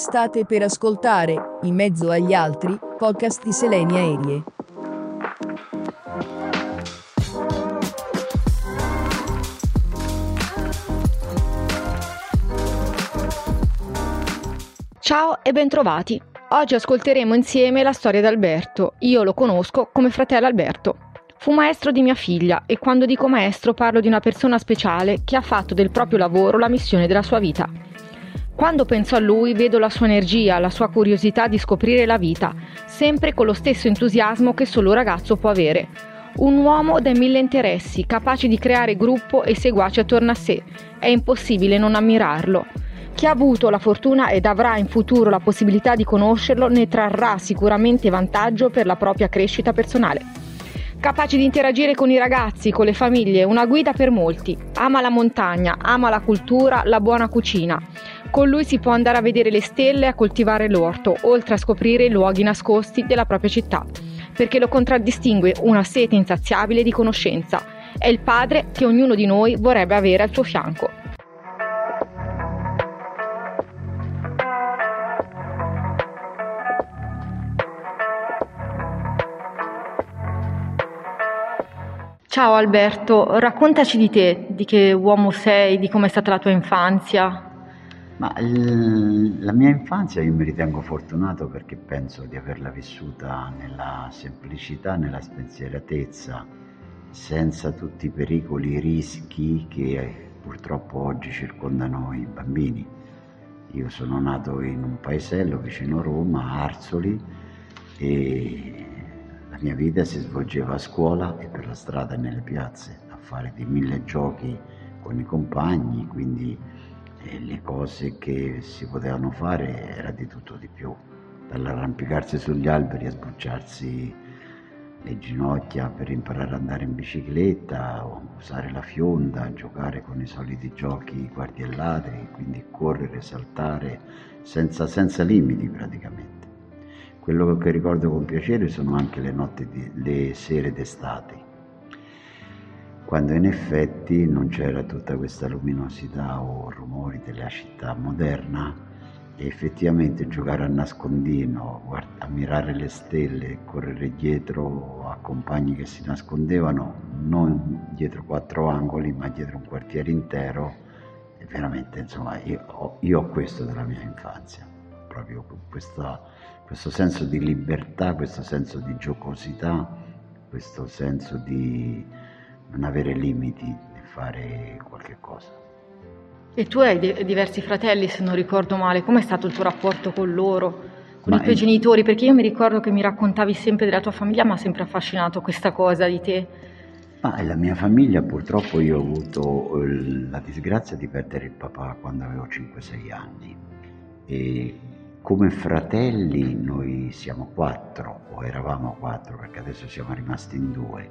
State per ascoltare, in mezzo agli altri, podcast di Seleni Aerie. Ciao e bentrovati. Oggi ascolteremo insieme la storia di Alberto. Io lo conosco come fratello Alberto. Fu maestro di mia figlia e quando dico maestro parlo di una persona speciale che ha fatto del proprio lavoro la missione della sua vita. Quando penso a lui vedo la sua energia, la sua curiosità di scoprire la vita, sempre con lo stesso entusiasmo che solo un ragazzo può avere. Un uomo dai mille interessi, capace di creare gruppo e seguaci attorno a sé. È impossibile non ammirarlo. Chi ha avuto la fortuna ed avrà in futuro la possibilità di conoscerlo ne trarrà sicuramente vantaggio per la propria crescita personale capace di interagire con i ragazzi, con le famiglie, una guida per molti. Ama la montagna, ama la cultura, la buona cucina. Con lui si può andare a vedere le stelle e a coltivare l'orto, oltre a scoprire i luoghi nascosti della propria città, perché lo contraddistingue una sete insaziabile di conoscenza. È il padre che ognuno di noi vorrebbe avere al suo fianco. Ciao Alberto, raccontaci di te, di che uomo sei, di com'è stata la tua infanzia. Ma l- la mia infanzia io mi ritengo fortunato perché penso di averla vissuta nella semplicità, nella spensieratezza, senza tutti i pericoli, i rischi che purtroppo oggi circondano i bambini. Io sono nato in un paesello vicino Roma, Arzoli, e mia vita si svolgeva a scuola e per la strada e nelle piazze, a fare di mille giochi con i compagni, quindi eh, le cose che si potevano fare era di tutto di più, dall'arrampicarsi sugli alberi a sbucciarsi le ginocchia per imparare ad andare in bicicletta, usare la fionda, giocare con i soliti giochi guardie e ladri, quindi correre, saltare senza, senza limiti praticamente. Quello che ricordo con piacere sono anche le, di, le sere d'estate, quando in effetti non c'era tutta questa luminosità o rumori della città moderna. E effettivamente giocare a nascondino, guard- ammirare le stelle, correre dietro a compagni che si nascondevano, non dietro quattro angoli ma dietro un quartiere intero, e veramente insomma io ho, io ho questo della mia infanzia, proprio questa questo senso di libertà, questo senso di giocosità, questo senso di non avere limiti e fare qualche cosa. E tu hai de- diversi fratelli, se non ricordo male, com'è stato il tuo rapporto con loro, con ma i tuoi è... genitori? Perché io mi ricordo che mi raccontavi sempre della tua famiglia, ma ha sempre affascinato questa cosa di te. Ma la mia famiglia purtroppo io ho avuto eh, la disgrazia di perdere il papà quando avevo 5-6 anni e come fratelli noi siamo quattro, o eravamo quattro perché adesso siamo rimasti in due.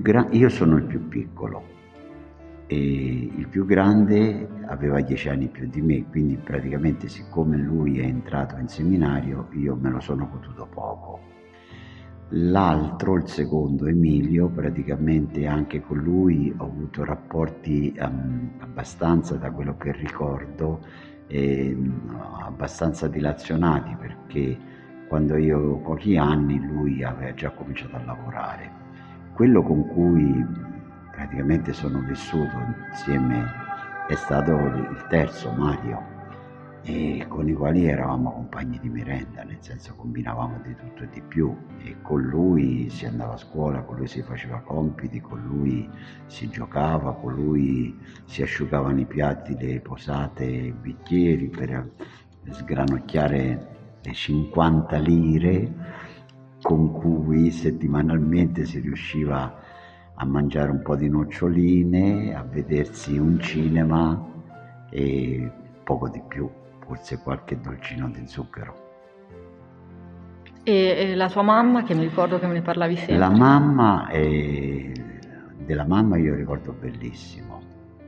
Gra- io sono il più piccolo e il più grande aveva dieci anni più di me, quindi praticamente siccome lui è entrato in seminario io me lo sono potuto poco. L'altro, il secondo, Emilio, praticamente anche con lui ho avuto rapporti um, abbastanza, da quello che ricordo, eh, abbastanza dilazionati perché quando io avevo pochi anni lui aveva già cominciato a lavorare. Quello con cui praticamente sono vissuto insieme è stato il terzo, Mario e con i quali eravamo compagni di merenda, nel senso combinavamo di tutto e di più. E con lui si andava a scuola, con lui si faceva compiti, con lui si giocava, con lui si asciugavano i piatti, le posate, i bicchieri per sgranocchiare le 50 lire con cui settimanalmente si riusciva a mangiare un po' di noccioline, a vedersi un cinema e poco di più forse qualche dolcino di zucchero. E, e, la tua mamma, che mi ricordo che me ne parlavi sempre? La mamma, è... della mamma io ricordo bellissimo,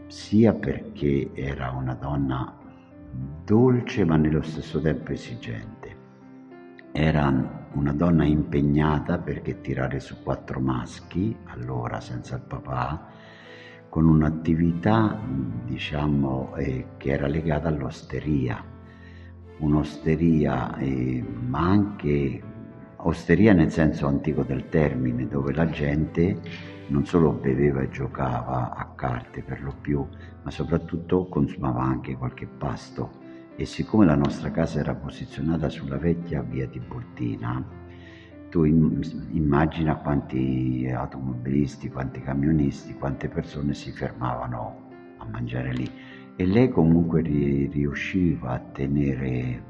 sia perché era una donna dolce ma nello stesso tempo esigente. Era una donna impegnata perché tirare su quattro maschi, allora senza il papà, con un'attività diciamo eh, che era legata all'osteria un'osteria, eh, ma anche osteria nel senso antico del termine, dove la gente non solo beveva e giocava a carte per lo più, ma soprattutto consumava anche qualche pasto. E siccome la nostra casa era posizionata sulla vecchia via Tiburtina, tu immagina quanti automobilisti, quanti camionisti, quante persone si fermavano a mangiare lì. E lei comunque riusciva a tenere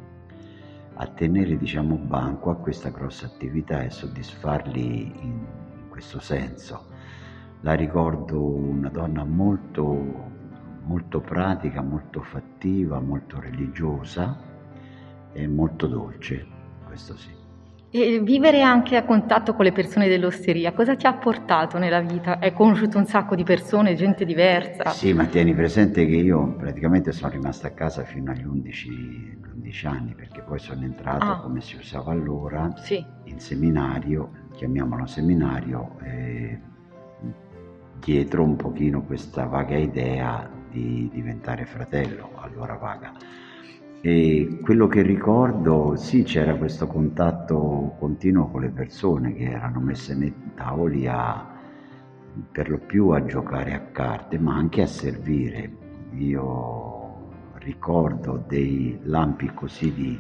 a tenere diciamo, banco a questa grossa attività e soddisfarli in questo senso. La ricordo una donna molto, molto pratica, molto fattiva, molto religiosa e molto dolce, questo sì. E vivere anche a contatto con le persone dell'osteria, cosa ti ha portato nella vita? Hai conosciuto un sacco di persone, gente diversa? Sì, ma tieni presente che io praticamente sono rimasta a casa fino agli 11, 11 anni, perché poi sono entrato, ah. come si usava allora, sì. in seminario, chiamiamolo seminario, eh, dietro un pochino questa vaga idea di diventare fratello, allora vaga e quello che ricordo, sì, c'era questo contatto continuo con le persone che erano messe nei tavoli a, per lo più a giocare a carte, ma anche a servire. Io ricordo dei lampi così di,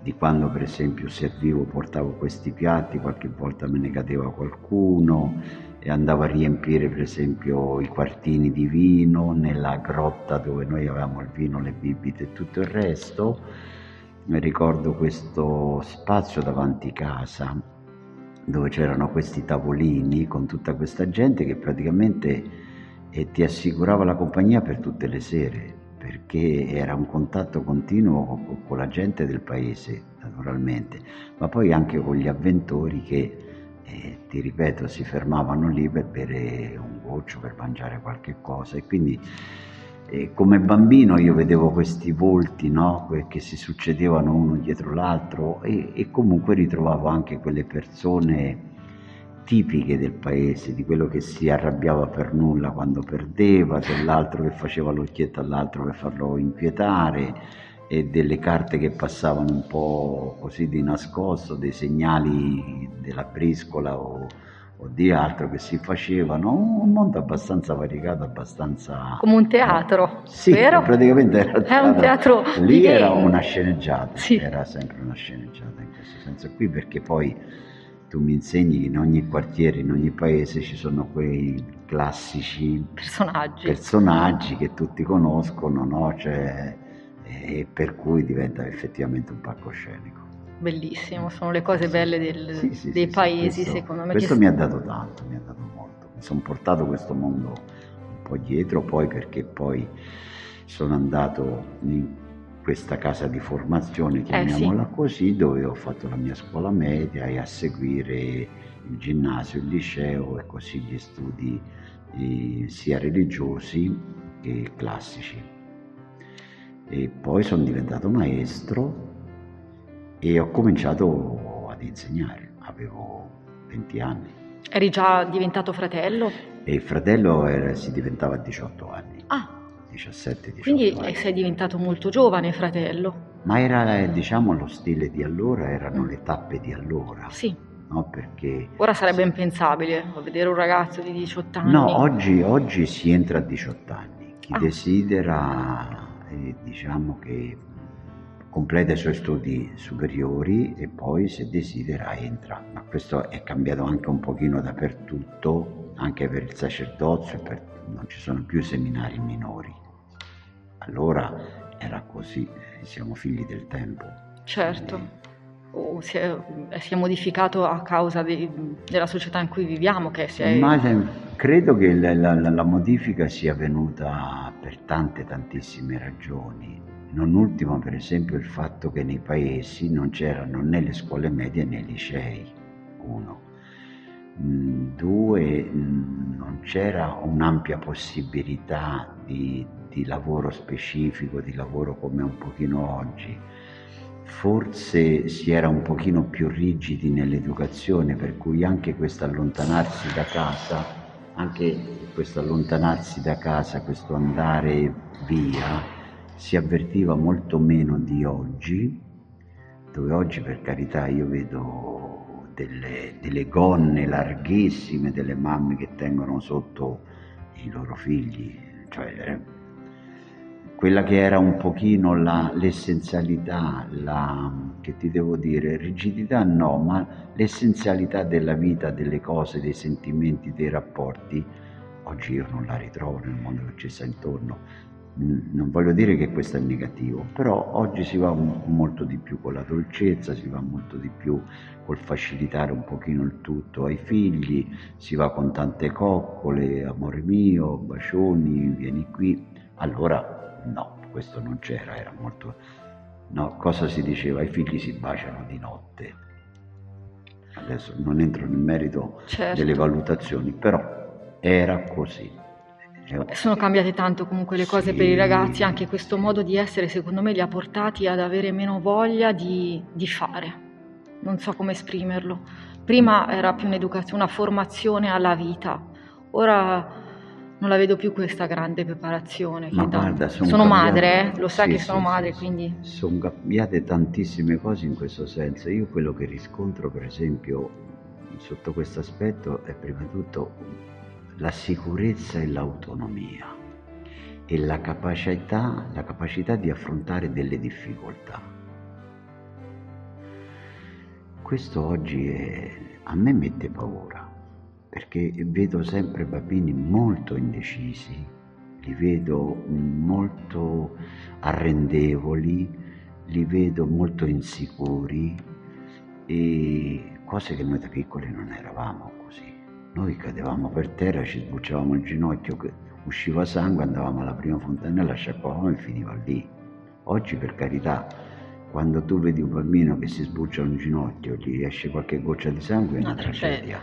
di quando per esempio servivo, portavo questi piatti, qualche volta me ne cadeva qualcuno, e andavo a riempire per esempio i quartini di vino nella grotta dove noi avevamo il vino, le bibite e tutto il resto. Mi ricordo questo spazio davanti casa dove c'erano questi tavolini con tutta questa gente che praticamente eh, ti assicurava la compagnia per tutte le sere perché era un contatto continuo con la gente del paese naturalmente ma poi anche con gli avventori che e ti ripeto si fermavano lì per bere un goccio, per mangiare qualche cosa e quindi e come bambino io vedevo questi volti no? che si succedevano uno dietro l'altro e, e, comunque ritrovavo anche quelle persone tipiche del paese, di quello che si arrabbiava per nulla quando perdeva, dell'altro che faceva l'occhietto all'altro per farlo inquietare e delle carte che passavano un po' così di nascosto, dei segnali della briscola o, o di altro che si facevano, un mondo abbastanza variegato, abbastanza... Come un teatro, sì, vero? praticamente era È un teatro Lì era una sceneggiata, sì. era sempre una sceneggiata in questo senso qui, perché poi tu mi insegni che in ogni quartiere, in ogni paese ci sono quei classici personaggi, personaggi che tutti conoscono, no? Cioè, e per cui diventa effettivamente un palcoscenico. Bellissimo, sono le cose belle del, sì, sì, dei sì, paesi questo, secondo me. Questo mi ha dato tanto, mi ha dato molto, mi sono portato questo mondo un po' dietro poi perché poi sono andato in questa casa di formazione, eh, chiamiamola eh, così, dove ho fatto la mia scuola media e a seguire il ginnasio, il liceo e così gli studi eh, sia religiosi che classici e poi sono diventato maestro e ho cominciato ad insegnare, avevo 20 anni. Eri già diventato fratello? E il fratello era, si diventava a 18 anni. Ah. 17, 18 Quindi anni. sei diventato molto giovane, fratello. Ma era, diciamo, lo stile di allora, erano le tappe di allora. Sì. No, perché... Ora sarebbe impensabile vedere un ragazzo di 18 anni. No, oggi, oggi si entra a 18 anni. Chi ah. desidera e diciamo che completa i suoi studi superiori e poi se desidera entra, ma questo è cambiato anche un pochino dappertutto, anche per il sacerdozio, per... non ci sono più seminari minori. Allora era così, siamo figli del tempo. Certo. O si è, si è modificato a causa di, della società in cui viviamo? È... Ma credo che la, la, la modifica sia venuta per tante tantissime ragioni, non ultimo per esempio il fatto che nei paesi non c'erano né le scuole medie né i licei, uno. Mm, due, mm, non c'era un'ampia possibilità di, di lavoro specifico, di lavoro come un pochino oggi. Forse si era un pochino più rigidi nell'educazione, per cui anche questo allontanarsi da casa anche questo allontanarsi da casa, questo andare via, si avvertiva molto meno di oggi dove oggi per carità io vedo delle, delle gonne larghissime delle mamme che tengono sotto i loro figli, cioè eh, quella che era un pochino la, l'essenzialità, la, che ti devo dire, rigidità no, ma l'essenzialità della vita, delle cose, dei sentimenti, dei rapporti, oggi io non la ritrovo nel mondo che ci sta intorno. Non voglio dire che questo è negativo, però oggi si va molto di più con la dolcezza, si va molto di più col facilitare un pochino il tutto ai figli, si va con tante coccole, amore mio, bacioni, vieni qui. Allora no, questo non c'era, era molto... No, cosa si diceva? I figli si baciano di notte. Adesso non entro nel merito certo. delle valutazioni, però era così. Sono cambiate tanto comunque le cose sì. per i ragazzi, anche questo modo di essere secondo me li ha portati ad avere meno voglia di, di fare. Non so come esprimerlo. Prima era più un'educazione, una formazione alla vita. Ora non la vedo più questa grande preparazione. Ma guarda, sono, sono madre, eh? lo sai sì, che sono sì, madre, sì, quindi... Sono cambiate tantissime cose in questo senso. Io quello che riscontro, per esempio, sotto questo aspetto è prima di tutto la sicurezza e l'autonomia e la capacità, la capacità di affrontare delle difficoltà. Questo oggi è, a me mette paura, perché vedo sempre bambini molto indecisi, li vedo molto arrendevoli, li vedo molto insicuri e cose che noi da piccoli non eravamo così. Noi cadevamo per terra, ci sbucciavamo il ginocchio, usciva sangue, andavamo alla prima fontanella, sciacquavamo e finiva lì. Oggi per carità, quando tu vedi un bambino che si sbuccia un ginocchio, gli esce qualche goccia di sangue, è una, una tragedia.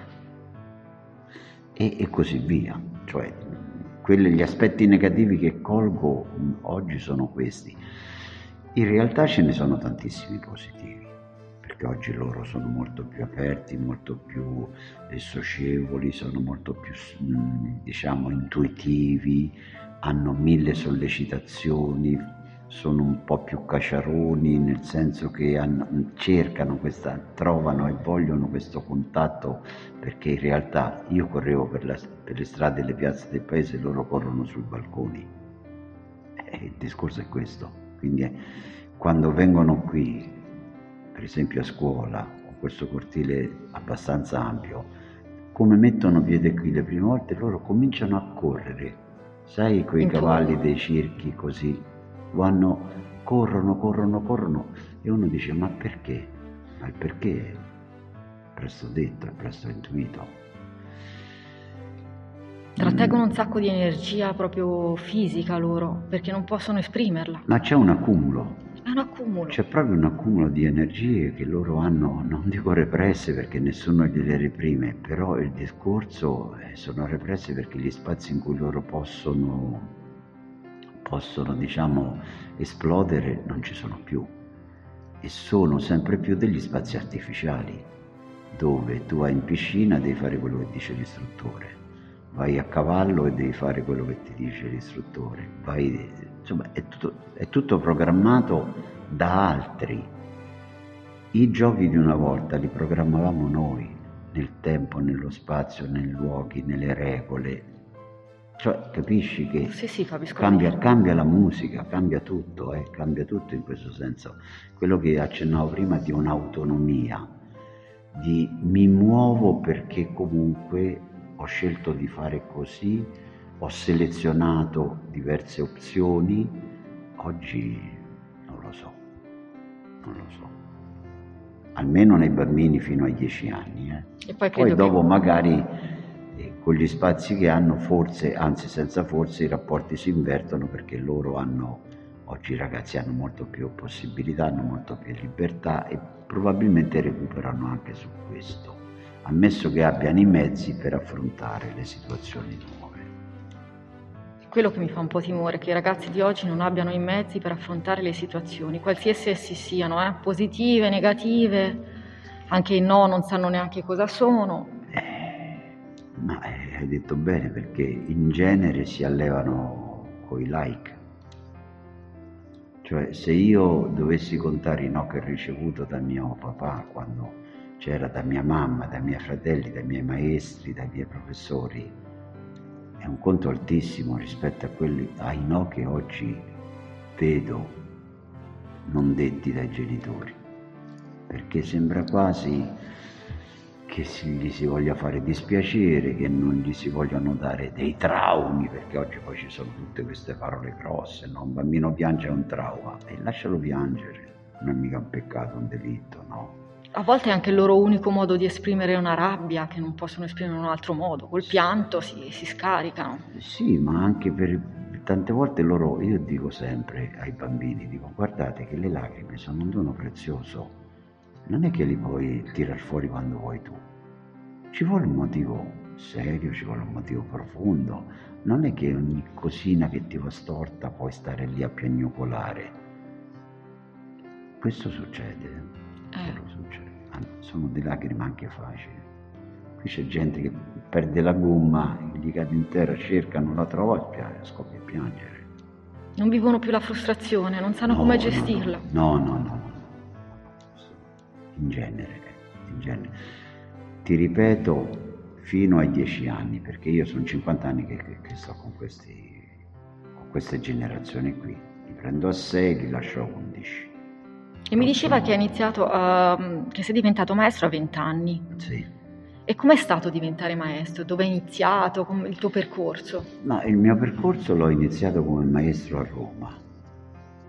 E, e, così via. Cioè, quelli, gli aspetti negativi che colgo oggi sono questi. In realtà ce ne sono tantissimi positivi perché oggi loro sono molto più aperti, molto più socievoli, sono molto più mm, diciamo intuitivi, hanno mille sollecitazioni, sono un po' più caciaroni nel senso che hanno, cercano questa, trovano e vogliono questo contatto perché in realtà io correvo per, la, per le strade e le piazze del paese e loro corrono sui balconi. E il discorso è questo. Quindi eh, quando vengono qui per esempio a scuola, con questo cortile abbastanza ampio, come mettono piede qui le prime volte, loro cominciano a correre, sai quei cavalli dei circhi così, vanno, corrono, corrono, corrono, e uno dice ma perché? Ma il perché è presto detto, è presto intuito. Trattengono un sacco di energia proprio fisica loro, perché non possono esprimerla. Ma c'è un accumulo, è un accumulo. C'è proprio un accumulo di energie che loro hanno, non dico represse perché nessuno gliele reprime, però il discorso è, sono represse perché gli spazi in cui loro possono, possono diciamo, esplodere non ci sono più e sono sempre più degli spazi artificiali dove tu vai in piscina e devi fare quello che dice l'istruttore, vai a cavallo e devi fare quello che ti dice l'istruttore, vai insomma è tutto, è tutto programmato da altri. I giochi di una volta li programmavamo noi, nel tempo, nello spazio, nei luoghi, nelle regole. Cioè, capisci che sì, sì, cambia, cambia, la musica, cambia tutto, eh, cambia tutto in questo senso. Quello che accennavo prima di un'autonomia, di mi muovo perché comunque ho scelto di fare così ho selezionato diverse opzioni, oggi non lo so, non lo so. Almeno nei bambini fino ai 10 anni. Eh. E poi, poi dopo che... magari con gli spazi che hanno, forse, anzi senza forse, i rapporti si invertono perché loro hanno, oggi i ragazzi hanno molto più possibilità, hanno molto più libertà e probabilmente recuperano anche su questo, ammesso che abbiano i mezzi per affrontare le situazioni nuove quello che mi fa un po' timore, che i ragazzi di oggi non abbiano i mezzi per affrontare le situazioni, qualsiasi essi siano, eh? positive, negative, anche i no non sanno neanche cosa sono. Ma eh, hai detto bene, perché in genere si allevano coi like. Cioè, se io dovessi contare i no che ho ricevuto da mio papà quando c'era da mia mamma, dai miei fratelli, dai miei maestri, dai miei professori, è un conto altissimo rispetto quelli, ai no che oggi vedo non detti dai genitori, perché sembra quasi che gli si voglia fare dispiacere, che non gli si vogliano dare dei traumi, perché oggi poi ci sono tutte queste parole grosse, no? un bambino piange è un trauma, e lascialo piangere, non è mica un peccato, un delitto, no? A volte è anche il loro unico modo di esprimere una rabbia che non possono esprimere in un altro modo, col pianto si, si scaricano. Sì, ma anche per tante volte loro, io dico sempre ai bambini, dico guardate che le lacrime sono un dono prezioso, non è che li puoi tirar fuori quando vuoi tu. Ci vuole un motivo serio, ci vuole un motivo profondo. Non è che ogni cosina che ti va storta puoi stare lì a piagnucolare. Questo succede. Eh. succede. Sono delle lacrime anche facili. Qui c'è gente che perde la gomma, gli cade in terra, cerca, non la trova e scoppia a piangere. Non vivono più la frustrazione, non sanno no, come gestirla. no, no. no. no in genere, in genere. Ti ripeto, fino ai dieci anni, perché io sono 50 anni che, che, che sto con, questi, con queste generazioni qui. Li prendo a 6, li lascio a 11. E mi diceva che ha iniziato, uh, che sei diventato maestro a 20 anni. Sì. E com'è stato diventare maestro? Dove hai iniziato? Il tuo percorso? No, il mio percorso l'ho iniziato come maestro a Roma.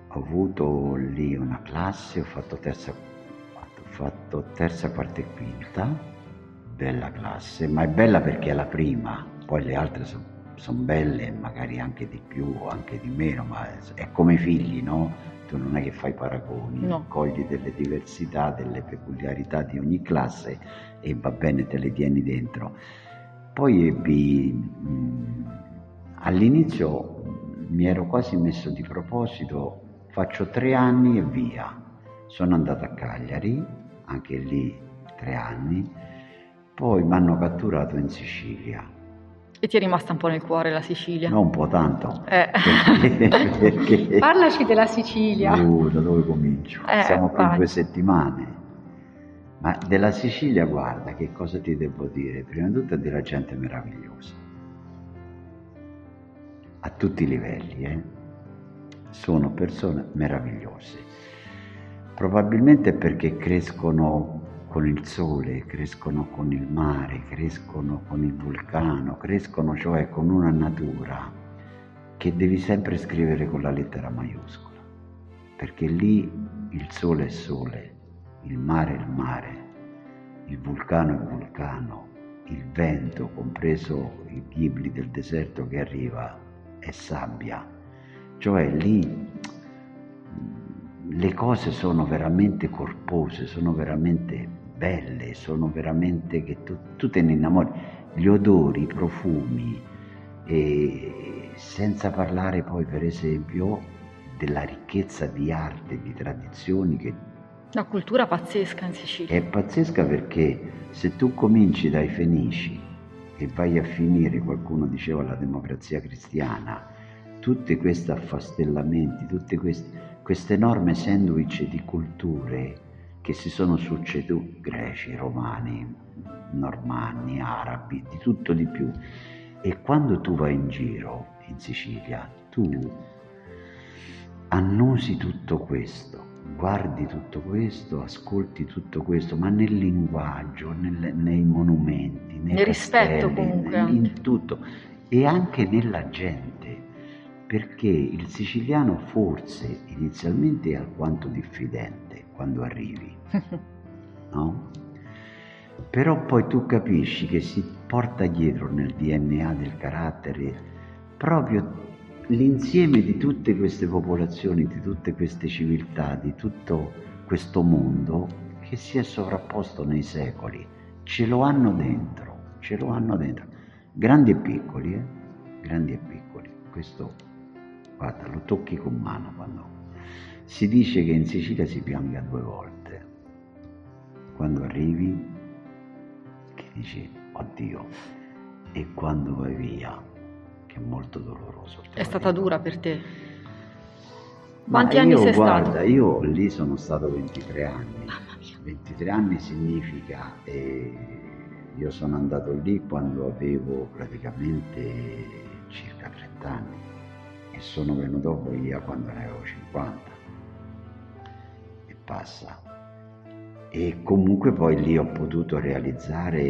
Ho avuto lì una classe, ho fatto terza fatto terza, quarta e quinta, bella classe, ma è bella perché è la prima, poi le altre sono son belle, magari anche di più o anche di meno, ma è come i figli, no? Tu non è che fai paragoni, no. cogli delle diversità, delle peculiarità di ogni classe e va bene, te le tieni dentro. Poi ebbi, mh, all'inizio mi ero quasi messo di proposito, faccio tre anni e via. Sono andato a Cagliari, anche lì tre anni, poi mi hanno catturato in Sicilia. E ti è rimasta un po' nel cuore la Sicilia? No, un po' tanto. Eh. Perché, perché... Parlaci della Sicilia. Uh, da dove comincio? Eh, Siamo qui due settimane. Ma della Sicilia, guarda, che cosa ti devo dire? Prima di tutto è della gente meravigliosa. A tutti i livelli, eh? Sono persone meravigliose Probabilmente perché crescono con il sole, crescono con il mare, crescono con il vulcano, crescono cioè con una natura che devi sempre scrivere con la lettera maiuscola, perché lì il sole è sole, il mare è il mare, il vulcano è vulcano, il vento, compreso i ghibli del deserto che arriva, è sabbia, cioè lì le cose sono veramente corpose, sono veramente belle, sono veramente che tu, tu te ne innamori. Gli odori, i profumi, e senza parlare poi per esempio della ricchezza di arte, di tradizioni che... Una cultura pazzesca in Sicilia. È pazzesca perché se tu cominci dai Fenici e vai a finire, qualcuno diceva, la democrazia cristiana, tutti questi affastellamenti, tutte queste questo enorme sandwich di culture che si sono succeduti, greci, romani, normanni, arabi, di tutto di più. E quando tu vai in giro in Sicilia, tu annusi tutto questo, guardi tutto questo, ascolti tutto questo, ma nel linguaggio, nel, nei monumenti, nei nel rispetto comunque. In tutto e anche nella gente perché il siciliano forse inizialmente è alquanto diffidente quando arrivi, no? Però poi tu capisci che si porta dietro nel DNA del carattere proprio l'insieme di tutte queste popolazioni, di tutte queste civiltà, di tutto questo mondo che si è sovrapposto nei secoli. Ce lo hanno dentro, ce lo hanno dentro. Grandi e piccoli, eh? Grandi e piccoli. Questo guarda, lo tocchi con mano quando... Si dice che in Sicilia si pianga due volte. Quando arrivi, che dici, oddio, e quando vai via, che è molto doloroso. È stata dura per te? Quanti Ma anni io, sei guarda, stato? io lì sono stato 23 anni. Mamma mia. 23 anni significa, eh, io sono andato lì quando avevo praticamente circa 30 anni sono venuto via quando ne avevo 50 e passa. E comunque poi lì ho potuto realizzare,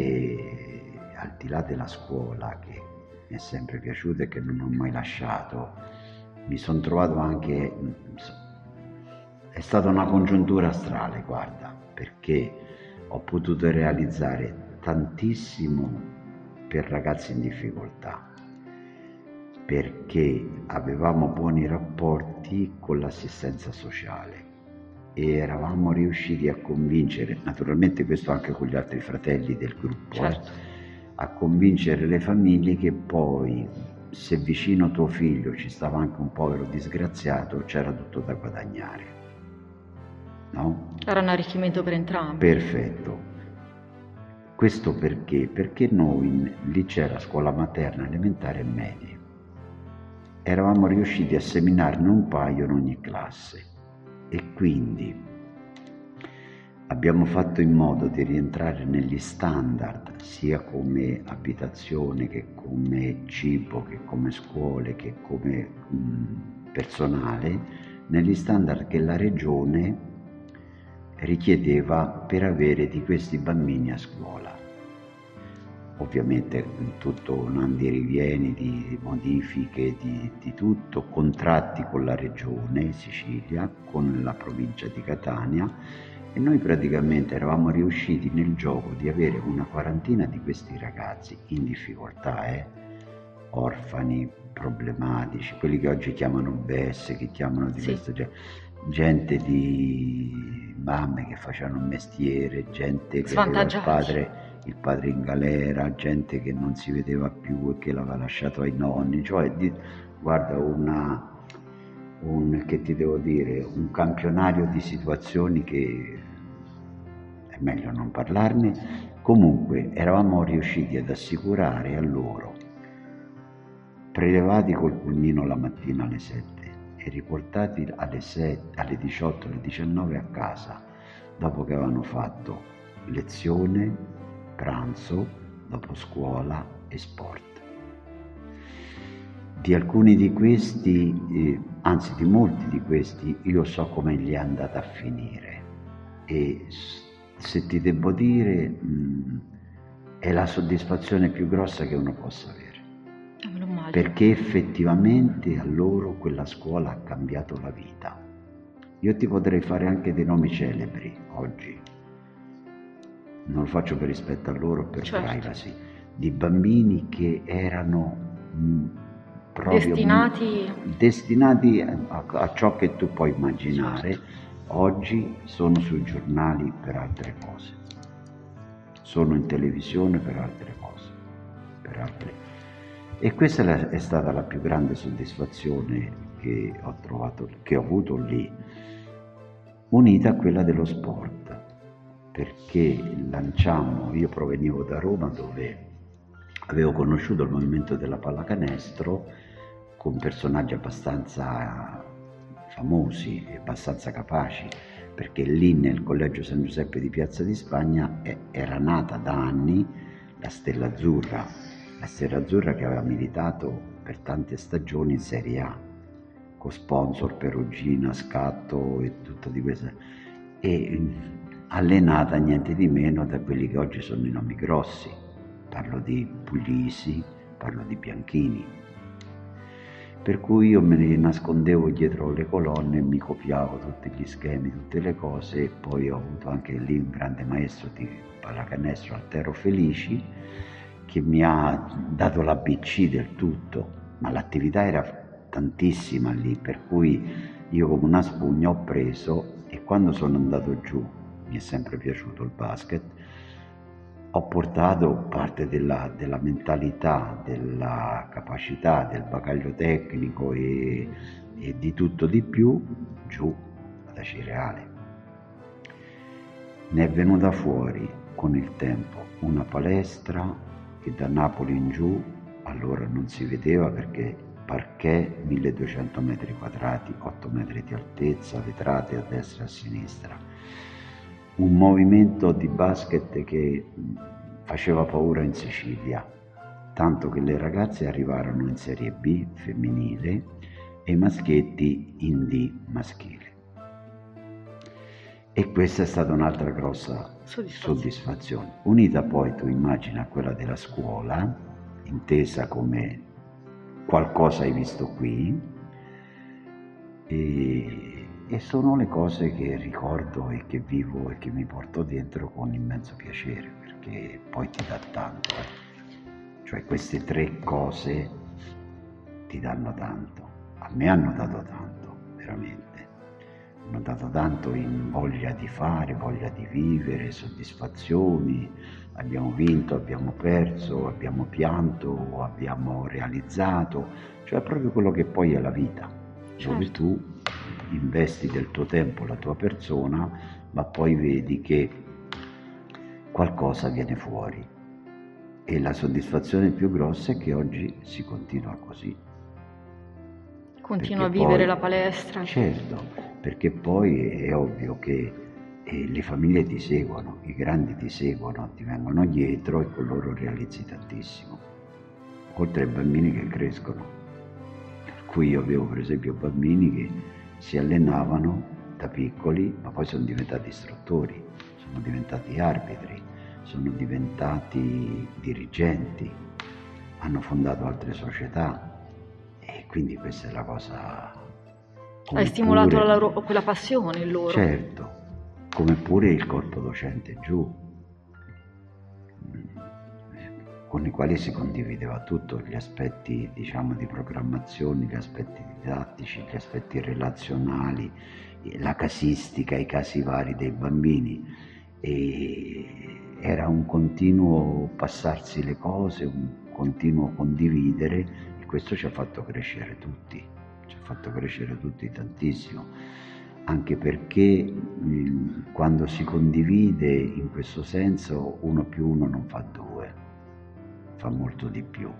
al di là della scuola che mi è sempre piaciuta e che non ho mai lasciato, mi sono trovato anche, è stata una congiuntura astrale, guarda, perché ho potuto realizzare tantissimo per ragazzi in difficoltà, perché avevamo buoni rapporti con l'assistenza sociale e eravamo riusciti a convincere, naturalmente questo anche con gli altri fratelli del gruppo, eh, Certo. a convincere le famiglie che poi se vicino tuo figlio ci stava anche un povero disgraziato c'era tutto da guadagnare. No? Era un arricchimento per entrambi. Perfetto. Questo perché? Perché noi lì c'era scuola materna, elementare e media. Eravamo riusciti a seminarne un paio in ogni classe e quindi abbiamo fatto in modo di rientrare negli standard sia come abitazione che come cibo, che come scuole, che come mh, personale, negli standard che la regione richiedeva per avere di questi bambini a scuola. Ovviamente tutto un andirivieni di modifiche, di, di tutto, contratti con la regione Sicilia, con la provincia di Catania e noi praticamente eravamo riusciti nel gioco di avere una quarantina di questi ragazzi in difficoltà, eh? orfani, problematici, quelli che oggi chiamano BS, che chiamano di Sì. questo genere, gente di mamme che facevano un mestiere, gente che aveva il padre, il padre in galera, gente che non si vedeva più e che l'aveva lasciato ai nonni, cioè di- guarda una, un, che ti devo dire, un campionario di situazioni che è meglio non parlarne. Comunque eravamo riusciti ad assicurare a loro, prelevati col pulmino la mattina alle 7 e riportati alle, 7, alle 18, alle 19 a casa, dopo che avevano fatto lezione, pranzo, dopo scuola e sport. Di alcuni di questi, eh, anzi di molti di questi, io so come gli è andata a finire e se ti devo dire mh, è la soddisfazione più grossa che uno possa avere, immagino. perché effettivamente a loro quella scuola ha cambiato la vita. Io ti potrei fare anche dei nomi celebri oggi, non lo faccio per rispetto a loro, per Certo. privacy, di bambini che erano mh, proprio Destinati- destinati a, a ciò che tu puoi immaginare, oggi sono sui giornali per altre cose, sono in televisione per altre cose, per altre. E questa è, la- è stata la più grande soddisfazione che ho trovato, che ho avuto lì, unita a quella dello sport, perché lanciamo, io provenivo da Roma dove avevo conosciuto il movimento della pallacanestro con personaggi abbastanza famosi e abbastanza capaci, perché lì nel Collegio San Giuseppe di Piazza di Spagna era nata da anni la Stella Azzurra, la Stella Azzurra che aveva militato per tante stagioni in Serie A, con sponsor Perugina, Scatto e tutto di questo, e allenata niente di meno da quelli che oggi sono i nomi grossi, parlo di Puglisi, parlo di Bianchini. Per cui io me ne nascondevo dietro le colonne mi copiavo tutti gli schemi, tutte le cose e poi ho avuto anche lì un grande maestro di pallacanestro, Altero Felici, che mi ha dato l'ABC del tutto, ma l'attività era tantissima lì, per cui io come una spugna ho preso e quando sono andato giù, mi è sempre piaciuto il basket, ho portato parte della, della mentalità, della capacità, del bagaglio tecnico e, e di tutto di più giù ad Acireale. Ne è venuta fuori con il tempo una palestra che da Napoli in giù allora non si vedeva perché parquet 1200 metri quadrati, 8 metri di altezza, vetrate a destra e a sinistra. Un movimento di basket che faceva paura in Sicilia, tanto che le ragazze arrivarono in Serie B femminile e i maschietti in D maschile. E questa è stata un'altra grossa soddisfazione. soddisfazione. Unita poi, tu immagini, a quella della scuola, intesa come qualcosa hai visto qui, e, e sono le cose che ricordo e che vivo e che mi porto dentro con immenso piacere, perché poi ti dà tanto. Eh. Cioè queste tre cose ti danno tanto. A me hanno dato tanto, veramente hanno dato tanto in voglia di fare, voglia di vivere, soddisfazioni, abbiamo vinto, abbiamo perso, abbiamo pianto, abbiamo realizzato, cioè proprio quello che poi è la vita, certo. dove tu investi del tuo tempo, la tua persona, ma poi vedi che qualcosa viene fuori. E la soddisfazione più grossa è che oggi si continua così. Continua perché a vivere poi, la palestra. Certo, perché poi è ovvio che eh, le famiglie ti seguono, i grandi ti seguono, ti vengono dietro e con loro realizzi tantissimo, oltre ai bambini che crescono. Per cui io avevo per esempio bambini che si allenavano da piccoli, ma poi sono diventati istruttori, sono diventati arbitri, sono diventati dirigenti, hanno fondato altre società e quindi questa è la cosa hai stimolato pure, loro, quella passione in loro. Certo, come pure il corpo docente giù, con i quali si condivideva tutto, gli aspetti diciamo, di programmazione, gli aspetti didattici, gli aspetti relazionali, la casistica, i casi vari dei bambini. E era un continuo passarsi le cose, un continuo condividere e questo ci ha fatto crescere tutti fatto crescere tutti tantissimo, anche perché quando si condivide in questo senso uno più uno non fa due, fa molto di più.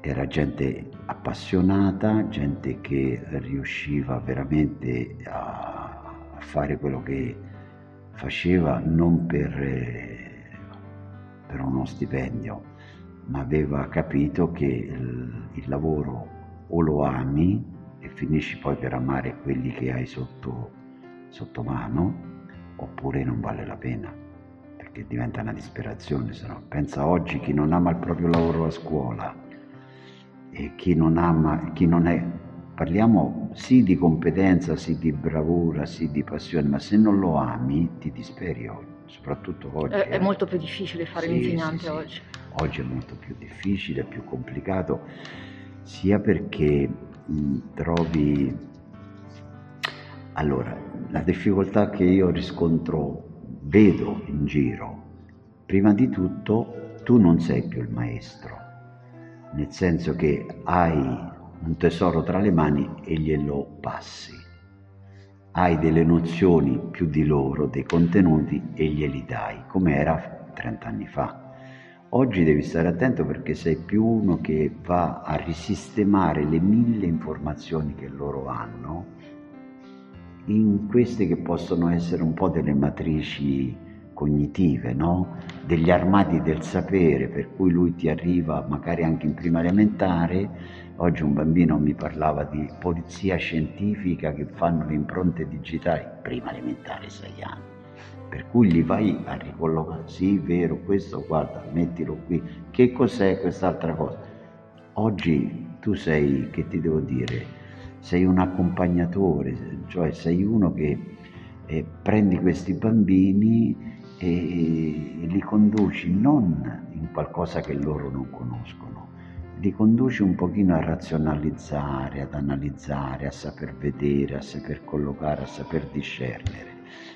Era gente appassionata, gente che riusciva veramente a, fare quello che faceva non per, per uno stipendio, ma aveva capito che il, il lavoro o lo ami e finisci poi per amare quelli che hai sotto, sotto mano, oppure non vale la pena, perché diventa una disperazione, se no. Pensa oggi chi non ama il proprio lavoro a scuola e chi non ama, chi non è, parliamo sì di competenza, sì di bravura, sì di passione, ma se non lo ami ti disperi oggi, soprattutto oggi. È, eh. è molto più difficile fare sì, l'insegnante sì, sì. oggi. Oggi è molto più difficile, più complicato sia perché mh, trovi... Allora, la difficoltà che io riscontro, vedo in giro, prima di tutto tu non sei più il maestro, nel senso che hai un tesoro tra le mani e glielo passi. Hai delle nozioni più di loro, dei contenuti e glieli dai, come era 30 anni fa. Oggi devi stare attento perché sei più uno che va a risistemare le mille informazioni che loro hanno in queste che possono essere un po' delle matrici cognitive, no? degli armati del sapere, per cui lui ti arriva magari anche in prima elementare. Oggi un bambino mi parlava di polizia scientifica che fanno le impronte digitali, prima elementare, sei anni per cui li vai a ricollocare, sì, vero, questo, guarda, mettilo qui, che cos'è quest'altra cosa? Oggi tu sei, che ti devo dire, sei un accompagnatore, cioè sei uno che eh, prendi questi bambini e, e li conduci non in qualcosa che loro non conoscono, li conduci un pochino a razionalizzare, ad analizzare, a saper vedere, a saper collocare, a saper discernere.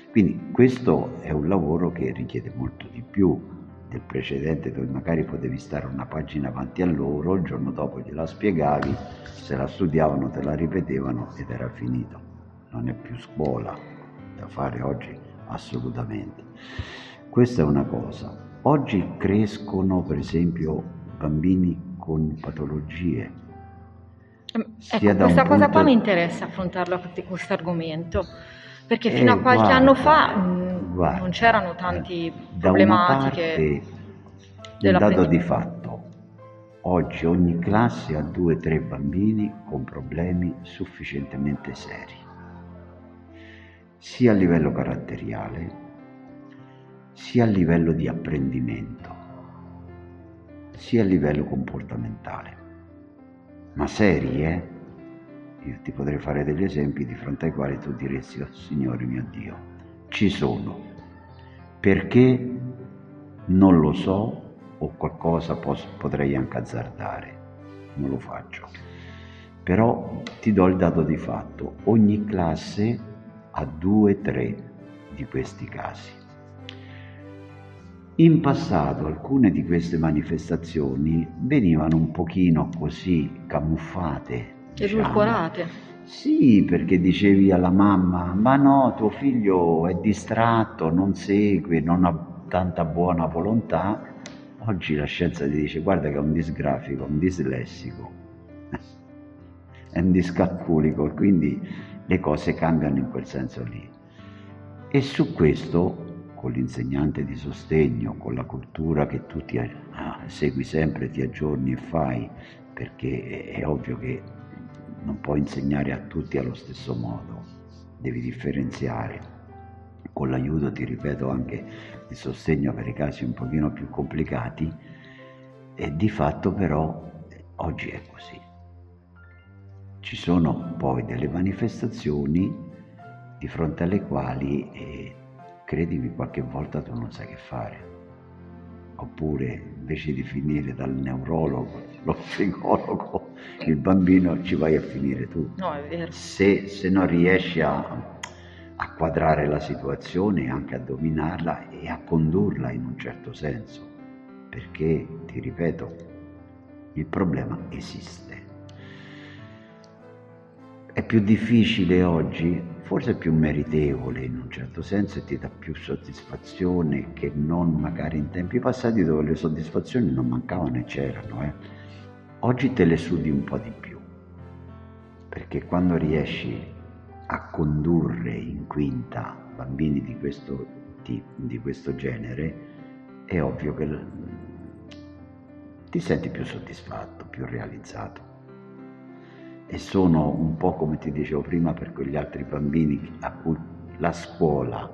Quindi questo è un lavoro che richiede molto di più del precedente dove magari potevi stare una pagina avanti a loro, il giorno dopo gliela spiegavi, se la studiavano te la ripetevano ed era finito. Non è più scuola da fare oggi assolutamente. Questa è una cosa. Oggi crescono per esempio bambini con patologie Ecco, questa cosa punto... qua mi interessa affrontarlo questo argomento, perché fino eh, a qualche guarda, anno fa mh, guarda, non c'erano tanti problematiche. Da un dato di fatto, oggi ogni classe ha due o tre bambini con problemi sufficientemente seri, sia a livello caratteriale, sia a livello di apprendimento, sia a livello comportamentale. Ma seri, eh? Io ti potrei fare degli esempi di fronte ai quali tu diresti, oh Signore mio Dio, ci sono. Perché non lo so o qualcosa posso, potrei anche azzardare, non lo faccio. Però ti do il dato di fatto, ogni classe ha due o tre di questi casi. In passato alcune di queste manifestazioni venivano un pochino così camuffate. Diciamo. Edulcorate. Sì, perché dicevi alla mamma, ma no, tuo figlio è distratto, non segue, non ha tanta buona volontà. Oggi la scienza ti dice, guarda che è un disgrafico, un dislessico, è un discalculico, quindi le cose cambiano in quel senso lì. E su questo con l'insegnante di sostegno, con la cultura che tu ti, ah, segui sempre, ti aggiorni e fai, perché è ovvio che non puoi insegnare a tutti allo stesso modo, devi differenziare. Con l'aiuto, ti ripeto, anche di sostegno per i casi un pochino più complicati, e di fatto però oggi è così. Ci sono poi delle manifestazioni di fronte alle quali eh, credimi qualche volta tu non sai che fare. Oppure invece di finire dal neurologo, lo psicologo, il bambino ci vai a finire tu. No, è vero. Se, se non riesci a, a quadrare la situazione, anche a dominarla e a condurla in un certo senso. Perché, ti ripeto, il problema esiste. È più difficile oggi forse più meritevole in un certo senso e ti dà più soddisfazione che non magari in tempi passati dove le soddisfazioni non mancavano e c'erano. Eh. Oggi te le sudi un po' di più, perché quando riesci a condurre in quinta bambini di questo, di, di questo genere, è ovvio che ti senti più soddisfatto, più realizzato e sono un po' come ti dicevo prima per quegli altri bambini a cui la scuola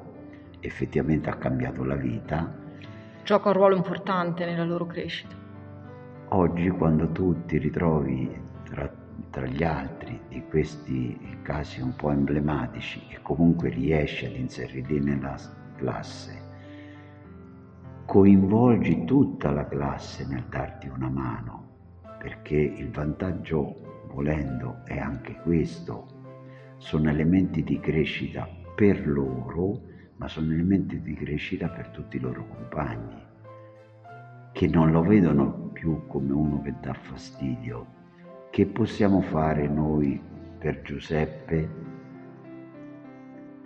effettivamente ha cambiato la vita. Gioca un ruolo importante nella loro crescita. Oggi quando tu ti ritrovi tra, tra gli altri di questi casi un po' emblematici e comunque riesci ad inserirli nella classe, coinvolgi tutta la classe nel darti una mano, perché il vantaggio volendo è anche questo, sono elementi di crescita per loro, ma sono elementi di crescita per tutti i loro compagni, che non lo vedono più come uno che dà fastidio. Che possiamo fare noi per Giuseppe?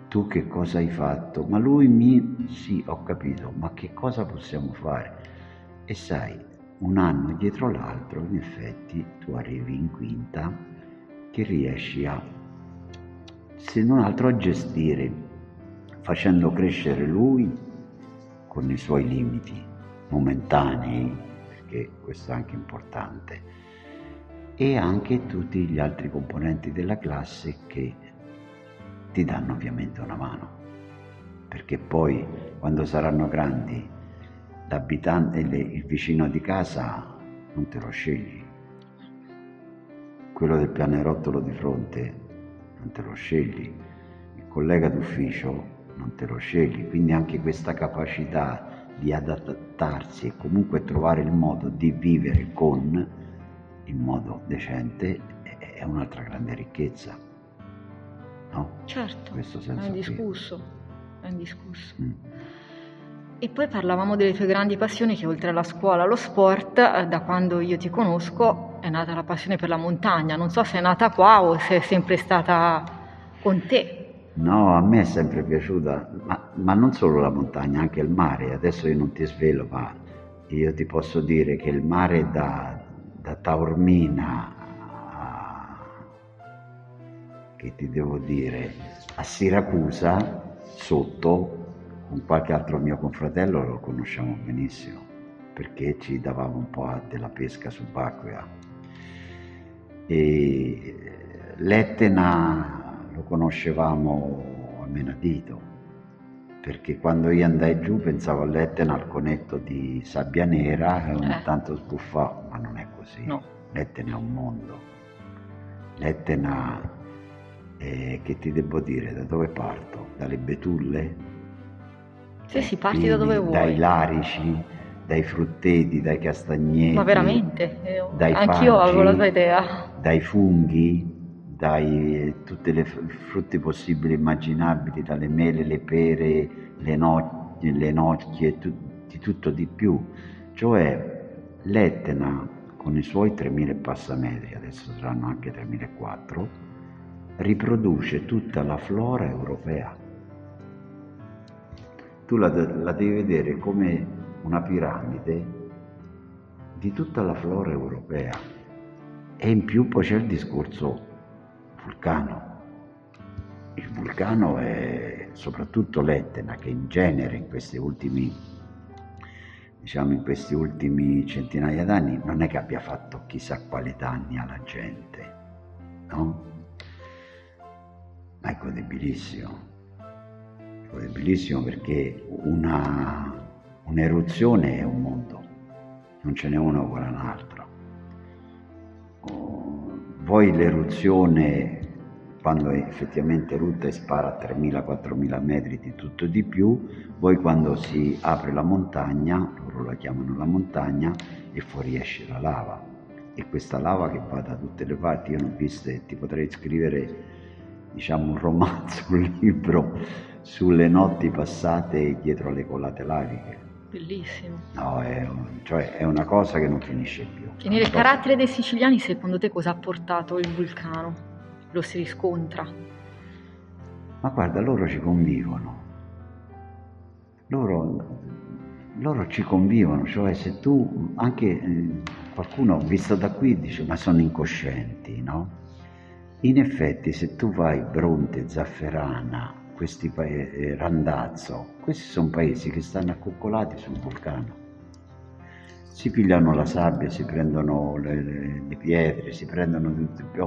Tu che cosa hai fatto? Ma lui mi... Sì, ho capito, ma che cosa possiamo fare? E sai, un anno dietro l'altro, in effetti, tu arrivi in quinta che riesci a, se non altro, a gestire, facendo crescere lui con i suoi limiti momentanei, perché questo è anche importante, e anche tutti gli altri componenti della classe che ti danno ovviamente una mano, perché poi quando saranno grandi l'abitante, il vicino di casa non te lo scegli, quello del pianerottolo di fronte non te lo scegli, il collega d'ufficio non te lo scegli, quindi anche questa capacità di adattarsi e comunque trovare il modo di vivere con in modo decente è un'altra grande ricchezza. No? Certo, Questo senso è indiscusso, è indiscusso. Mm. E poi parlavamo delle tue grandi passioni che oltre alla scuola, allo sport, eh, da quando io ti conosco è nata la passione per la montagna. Non so se è nata qua o se è sempre stata con te. No, a me è sempre piaciuta, ma, ma non solo la montagna, anche il mare. Adesso io non ti svelo, ma io ti posso dire che il mare da, da Taormina a, che ti devo dire, a Siracusa, sotto, con qualche altro mio confratello lo conosciamo benissimo, perché ci davamo un po' della pesca subacquea. E l'Etna lo conoscevamo a menadito, perché quando io andai giù pensavo all'Etna al conetto di sabbia nera e ogni Eh. tanto sbuffavo, ma non è così. No. L'Etna è un mondo. L'Etna, è, che ti devo dire, da dove parto? Dalle betulle? Sì, sì, parti da dove Quindi Dai vuoi. larici, dai frutteti, dai castagneti. Ma veramente? Eh, Dai Anch'io faggi, avevo la tua idea. Dai funghi, dai tutti i frutti possibili e immaginabili, dalle mele, le pere, le, no- le nocchie, tu- di tutto di più. Cioè l'Etna, con i suoi 3.000 e passa metri, adesso saranno anche 3.004, riproduce tutta la flora europea. Tu la, la devi vedere come una piramide di tutta la flora europea. E in più poi c'è il discorso vulcano. Il vulcano è soprattutto l'Etna che in genere in questi ultimi, diciamo in questi ultimi centinaia d'anni non è che abbia fatto chissà quali danni alla gente, no? Ma è godibilissimo. È godibilissimo perché una, un'eruzione è un mondo, non ce n'è una uguale a un'altra. Oh, l'eruzione, quando effettivamente erutta e spara a 3.000-4.000 metri di tutto di più, poi quando si apre la montagna, loro la chiamano la montagna, e fuoriesce la lava. E questa lava che va da tutte le parti, io ne ho viste, ti potrei scrivere diciamo un romanzo, un libro sulle notti passate dietro le colate laviche. Bellissimo. No, è, cioè, è una cosa che non finisce più. E nel carattere dei siciliani, secondo te cosa ha portato il vulcano? Lo si riscontra. Ma guarda, loro ci convivono. Loro, loro ci convivono, cioè se tu, anche eh, qualcuno visto da qui dice ma sono incoscienti, no? In effetti se tu vai Bronte, Zafferana, questi paesi, Randazzo, questi sono paesi che stanno accoccolati sul vulcano. Si pigliano la sabbia, si prendono le, le- pietre, si prendono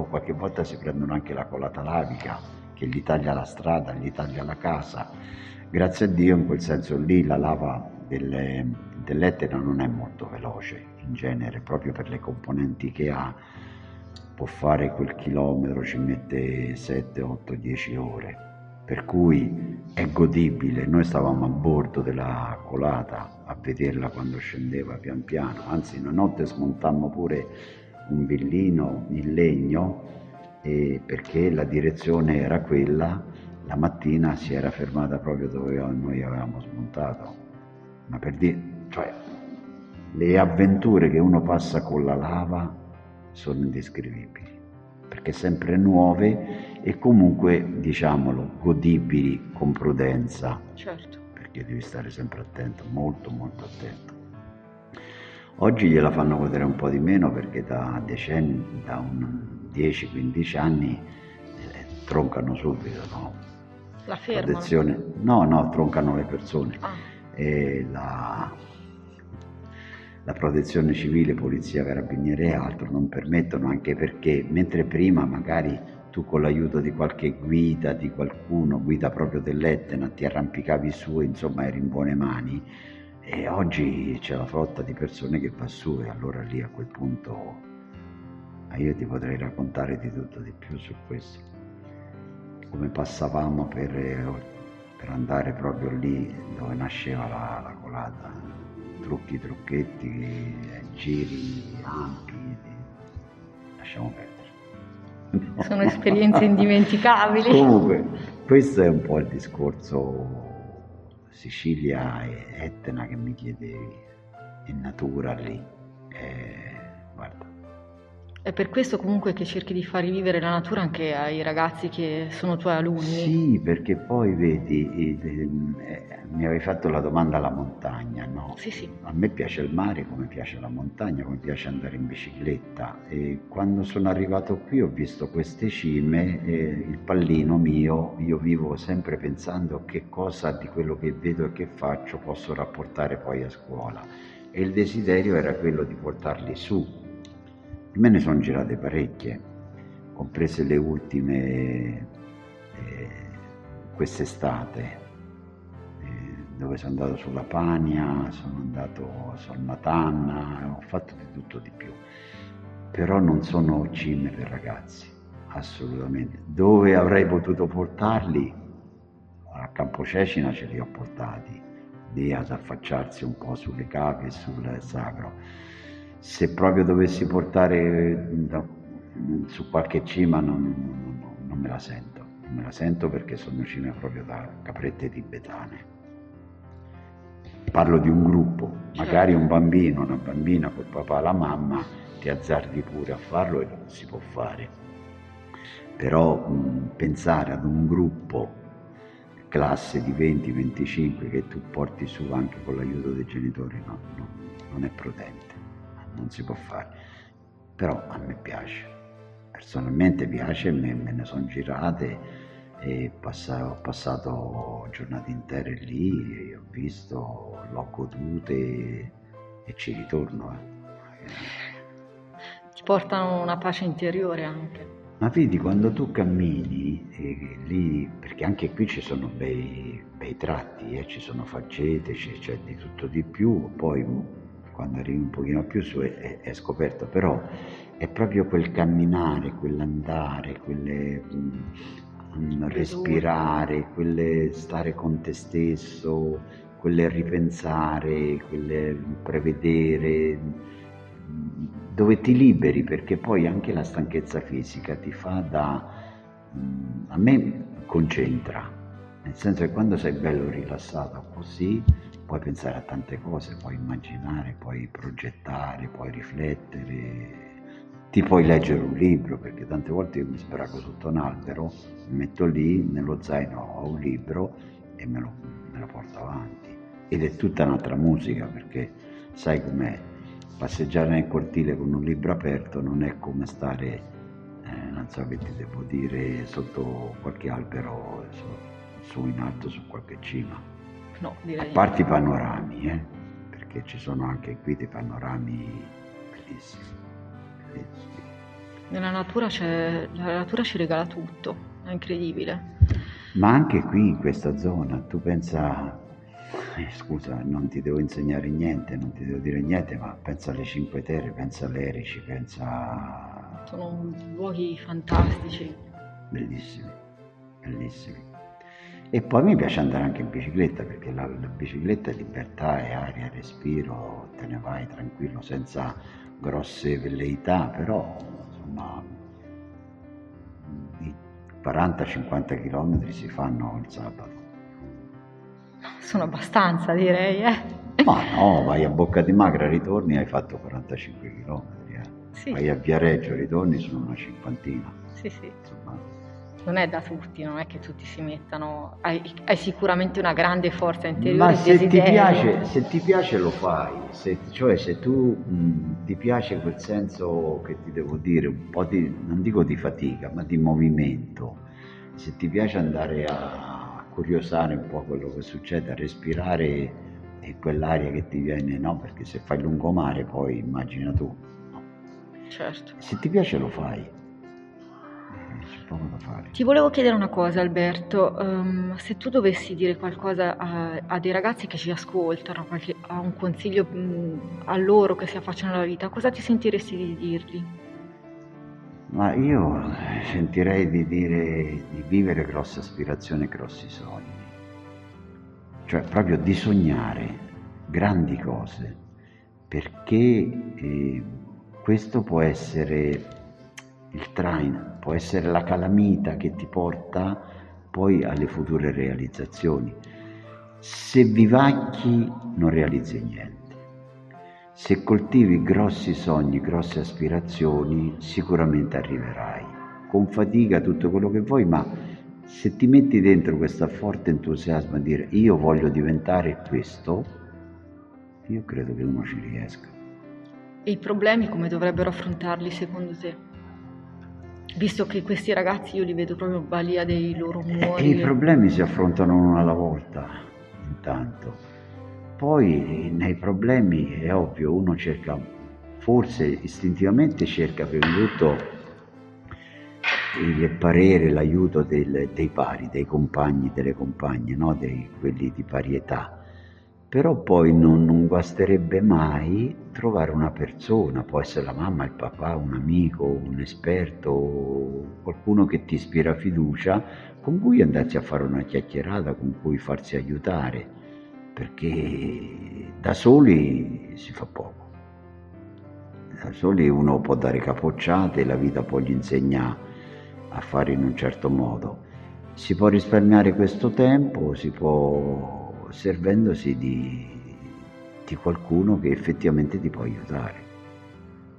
qualche volta si prendono anche la colata lavica che gli taglia la strada, gli taglia la casa. Grazie a Dio in quel senso lì la lava delle- dell'Etna non è molto veloce in genere, proprio per le componenti che ha. Può fare quel chilometro, ci mette 7, 8, 10 ore. Per cui è godibile. Noi stavamo a bordo della colata a vederla quando scendeva pian piano. Anzi, una notte smontammo pure un villino in legno perché la direzione era quella, la mattina si era fermata proprio dove noi avevamo smontato. Ma per dire, cioè, le avventure che uno passa con la lava sono indescrivibili, perché sempre nuove e comunque, diciamolo, godibili con prudenza, Certo. perché devi stare sempre attento, molto molto attento. Oggi gliela fanno godere un po' di meno perché da decenni, da un 10-15 anni eh, troncano subito, no? La. Protezione, no, no, troncano le persone Ah, e la, la protezione civile, polizia, carabinieri e altro non permettono anche perché mentre prima magari tu con l'aiuto di qualche guida, di qualcuno, guida proprio dell'Etna, ti arrampicavi su insomma eri in buone mani e oggi c'è la flotta di persone che va su e allora lì a quel punto io ti potrei raccontare di tutto di più su questo come passavamo per, per andare proprio lì dove nasceva la, la colata, trucchi, trucchetti, eh, giri ampi, lasciamo perdere. sono esperienze indimenticabili. Comunque, questo è un po' il discorso Sicilia e Etna che mi chiedevi, in natura lì. Eh, guarda, È per questo comunque che cerchi di far rivivere la natura anche ai ragazzi che sono tuoi alunni? Sì, perché poi vedi, mi avevi fatto la domanda alla montagna, no? Sì, sì. A me piace il mare come piace la montagna, come piace andare in bicicletta e quando sono arrivato qui ho visto queste cime e il pallino mio, io vivo sempre pensando che cosa di quello che vedo e che faccio posso rapportare poi a scuola e il desiderio era quello di portarli su Me ne sono girate parecchie, comprese le ultime eh, quest'estate, eh, dove sono andato sulla Pania, sono andato sul Matanna, ho fatto di tutto di più. Però non sono cime per ragazzi, assolutamente. Dove avrei potuto portarli? A Campo Cecina ce li ho portati, lì ad affacciarsi un po' sulle cave e sul sacro se proprio dovessi portare da, su qualche cima non, non, non, me la sento, non me la sento perché sono cime proprio da caprette tibetane. Parlo di un gruppo, magari un bambino, una bambina col papà la mamma, ti azzardi pure a farlo e si può fare. Però mh, pensare ad un gruppo classe di 20-25 che tu porti su anche con l'aiuto dei genitori no, no, non è prudente non si può fare. Però a me piace, personalmente piace, me, me ne sono girate e passa, ho passato giornate intere lì, ho visto, l'ho godute e, e ci ritorno. Eh. Ti portano una pace interiore anche. Ma vedi, quando tu cammini eh, lì, perché anche qui ci sono bei, bei tratti, eh, ci sono faccete, c'è di tutto di più, poi quando arrivi un pochino più su è, è scoperto, però è proprio quel camminare, quell'andare, quelle, mh, respirare, quelle stare con te stesso, quelle ripensare, quelle prevedere, dove ti liberi perché poi anche la stanchezza fisica ti fa da... a me concentra, nel senso che quando sei bello rilassato così puoi pensare a tante cose, puoi immaginare, puoi progettare, puoi riflettere, ti puoi leggere un libro, perché tante volte io mi sbrago sotto un albero, mi metto lì, nello zaino ho un libro e me lo, me lo porto avanti. Ed è tutta un'altra musica, perché sai com'è, passeggiare nel cortile con un libro aperto non è come stare, eh, non so che ti devo dire, sotto qualche albero, su, su in alto su qualche cima. No, direi. A parte i panorami, eh? perché ci sono anche qui dei panorami bellissimi. bellissimi. Nella natura c'è, la natura ci regala tutto, è incredibile. Ma anche qui in questa zona, tu pensa, eh, scusa, non ti devo insegnare niente, non ti devo dire niente, ma pensa alle Cinque Terre, pensa all'Erici, pensa... Sono luoghi fantastici. Bellissimi, bellissimi. E poi mi piace andare anche in bicicletta perché la, la bicicletta è libertà, è aria, respiro, te ne vai tranquillo senza grosse velleità, però insomma i 40-50 km si fanno il sabato. Sono abbastanza direi, eh? Ma no, vai a Bocca di Magra, ritorni, hai fatto 45 km. Eh. Sì. Vai a Viareggio, ritorni, sono una cinquantina. Sì, sì. Insomma, non è da tutti, non è che tutti si mettano, hai, hai sicuramente una grande forza interiore. Ma se ti, piace, se ti, piace, lo fai, se, cioè se tu mh, ti piace quel senso che ti devo dire, un po' di, non dico di fatica, ma di movimento, se ti piace andare a, curiosare un po' quello che succede, a respirare e quell'aria che ti viene, no? Perché se fai lungomare poi immagina tu. No? Certo. Se ti piace lo fai poco da fare. Ti volevo chiedere una cosa Alberto, um, se tu dovessi dire qualcosa a, a dei ragazzi che ci ascoltano, qualche, a un consiglio mh, mm, a loro che si affacciano alla vita, cosa ti sentiresti di dirgli? Ma io sentirei di dire di vivere grosse aspirazioni e grossi sogni, cioè proprio di sognare grandi cose, perché eh, questo può essere il traino, può essere la calamita che ti porta poi alle future realizzazioni. Se vivacchi non realizzi niente. Se coltivi grossi sogni, grosse aspirazioni, sicuramente arriverai. Con fatica tutto quello che vuoi, ma se ti metti dentro questo forte entusiasmo a dire io voglio diventare questo, io credo che uno ci riesca. E i problemi come dovrebbero affrontarli secondo te? Visto che questi ragazzi io li vedo proprio balia dei loro umori. E i problemi si affrontano uno alla volta, intanto. Poi nei problemi è ovvio, uno cerca, forse istintivamente cerca prima di tutto il parere, l'aiuto del, dei pari, dei compagni, delle compagne, no? dei, quelli di pari età. Però poi non, non, guasterebbe mai trovare una persona, può essere la mamma, il papà, un amico, un esperto, qualcuno che ti ispira fiducia, con cui andarsi a fare una chiacchierata, con cui farsi aiutare perché da soli si fa poco. Da soli uno può dare capocciate, la vita poi gli insegna a fare in un certo modo. Si può risparmiare questo tempo, si può servendosi di, di qualcuno che effettivamente ti può aiutare,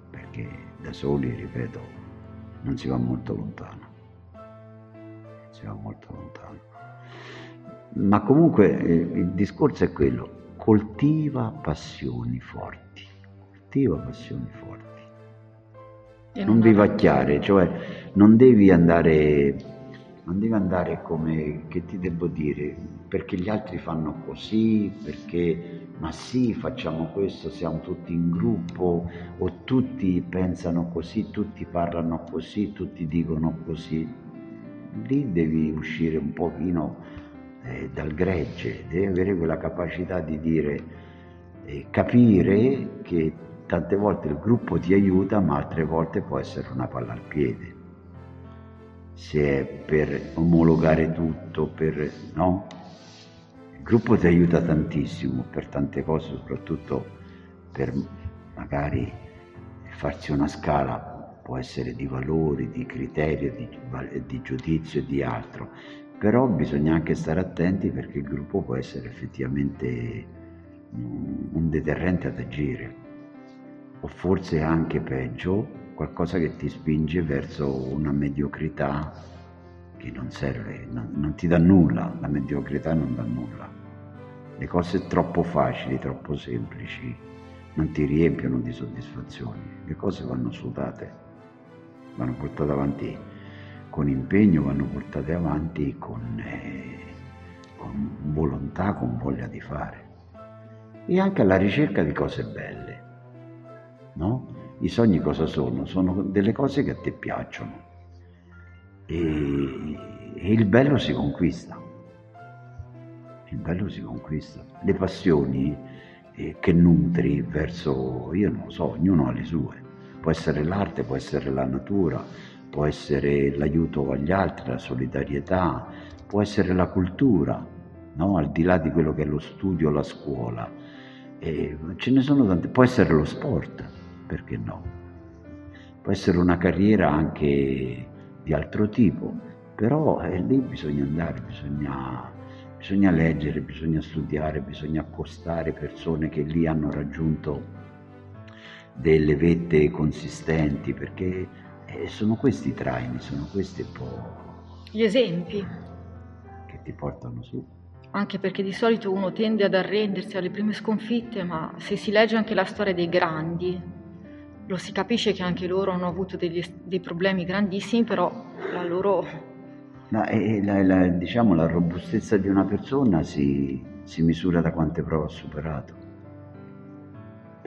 perché da soli, ripeto, non si va molto lontano. Si va molto lontano. Ma comunque eh, il discorso è quello, coltiva passioni forti, coltiva passioni forti. Non vivacchiare, cioè non devi andare, non devi andare come, che ti devo dire, perché gli altri fanno così, perché ma sì, facciamo questo, siamo tutti in gruppo, o tutti pensano così, tutti parlano così, tutti dicono così. Lì devi uscire un pochino eh, dal gregge, deve avere quella capacità di dire, eh, capire che tante volte il gruppo ti aiuta, ma altre volte può essere una palla al piede. Se è per omologare tutto, per no? Il gruppo ti aiuta tantissimo per tante cose, soprattutto per magari farsi una scala può essere di valori, di criterio, di, di giudizio e di altro, però bisogna anche stare attenti perché il gruppo può essere effettivamente un deterrente ad agire o forse anche peggio qualcosa che ti spinge verso una mediocrità che non serve, non, non ti dà nulla, la mediocrità non dà nulla. Le cose troppo facili, troppo semplici non ti riempiono di soddisfazioni, le cose vanno sudate, vanno portate avanti con impegno vanno portate avanti con, eh, con volontà, con voglia di fare e anche alla ricerca di cose belle. No? I sogni cosa sono? Sono delle cose che a te piacciono e, e il bello si conquista. Il bello si conquista. Le passioni eh, che nutri verso, io non lo so, ognuno ha le sue. Può essere l'arte, può essere la natura, può essere l'aiuto agli altri, la solidarietà, può essere la cultura, no? al di là di quello che è lo studio, la scuola. E ce ne sono tante, può essere lo sport, perché no? Può essere una carriera anche di altro tipo, però eh, lì bisogna andare, bisogna, bisogna leggere, bisogna studiare, bisogna accostare persone che lì hanno raggiunto delle vette consistenti, perché e sono questi i traini, sono questi un po'... Gli esempi. Che ti portano su. Anche perché di solito uno tende ad arrendersi alle prime sconfitte, ma se si legge anche la storia dei grandi, lo si capisce che anche loro hanno avuto degli, dei problemi grandissimi, però la loro... La, la, la, diciamo, la robustezza di una persona si, si misura da quante prove ha superato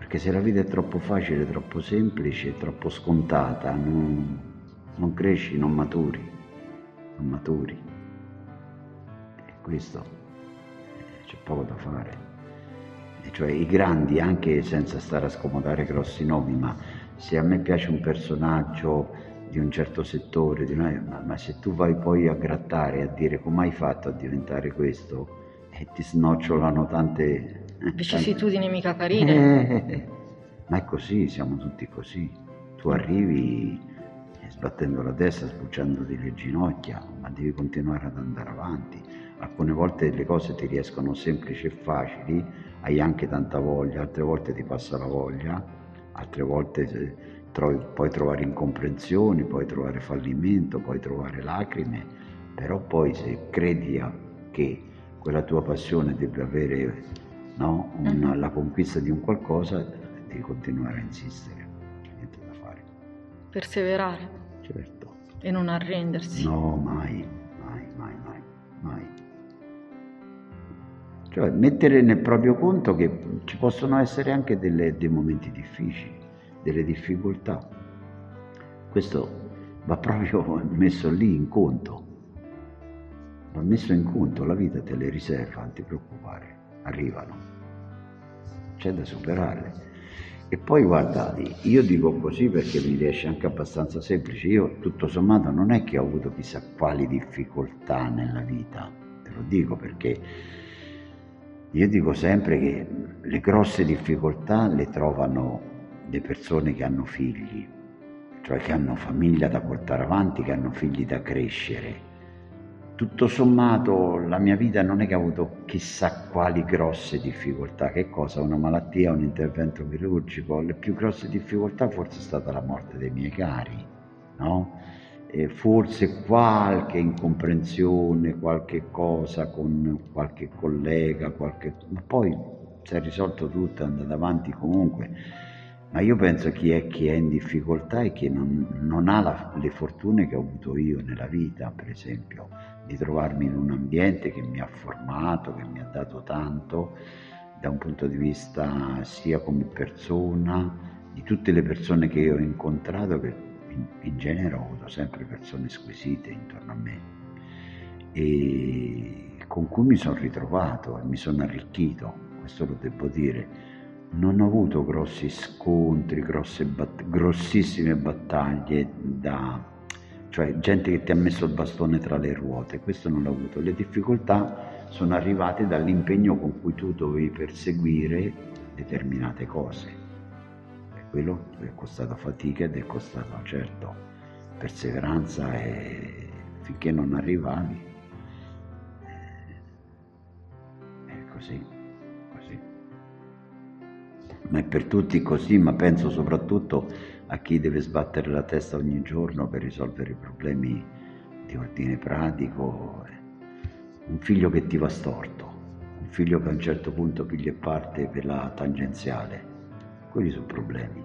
perché se la vita è troppo facile, troppo semplice, troppo scontata, non, non cresci, non maturi, non maturi. E questo eh, c'è poco da fare. Cioè i grandi, anche senza stare a scomodare grossi nomi, ma se a me piace un personaggio di un certo settore, una, ma, ma, se tu vai poi a grattare, a dire come hai fatto a diventare questo, e ti snocciolano tante vicissitudini mica carine. Eh, ma è così, siamo tutti così. Tu arrivi sbattendo la testa, sbucciandoti le ginocchia, ma devi continuare ad andare avanti. Alcune volte le cose ti riescono semplici e facili, hai anche tanta voglia, altre volte ti passa la voglia, altre volte trovi, puoi trovare incomprensioni, puoi trovare fallimento, puoi trovare lacrime, però poi se credi che quella tua passione debba avere no, una, mm-hmm. la conquista di un qualcosa, devi continuare a insistere, niente da fare. Perseverare. Certo. E non arrendersi. No, mai, Cioè mettere nel proprio conto che ci possono essere anche delle, dei momenti difficili, delle difficoltà. Questo va proprio messo lì in conto. Va messo in conto, la vita te le riserva, non ti preoccupare, arrivano. C'è da superarle. E poi guarda, io dico così perché mi riesce anche abbastanza semplice. Io tutto sommato non è che ho avuto chissà quali difficoltà nella vita, te lo dico perché io dico sempre che le grosse difficoltà le trovano le persone che hanno figli, cioè che hanno famiglia da portare avanti, che hanno figli da crescere. Tutto sommato la mia vita non è che ha avuto chissà quali grosse difficoltà, che cosa? Una malattia, un intervento chirurgico, le più grosse difficoltà forse è stata la morte dei miei cari, no? Eh, forse qualche incomprensione, qualche cosa con qualche collega, qualche... ma poi si è risolto tutto, è andato avanti comunque. Ma io penso chi è, chi è in difficoltà e chi non, non ha la, le fortune che ho avuto io nella vita, per esempio, di trovarmi in un ambiente che mi ha formato, che mi ha dato tanto, da un punto di vista sia come persona, di tutte le persone che io ho incontrato, che in, genere ho avuto sempre persone squisite intorno a me e con cui mi sono ritrovato e mi sono arricchito, questo lo devo dire. Non ho avuto grossi scontri, bat- grossissime battaglie da, cioè gente che ti ha messo il bastone tra le ruote, questo non l'ho avuto. Le difficoltà sono arrivate dall'impegno con cui tu dovevi perseguire determinate cose quello è costato fatica ed è costato certo perseveranza e finché non arrivavi eh, è così, così. Ma è per tutti così, ma penso soprattutto a chi deve sbattere la testa ogni giorno per risolvere i problemi di ordine pratico. Un figlio che ti va storto, un figlio che a un certo punto piglia parte per la tangenziale quelli sono problemi.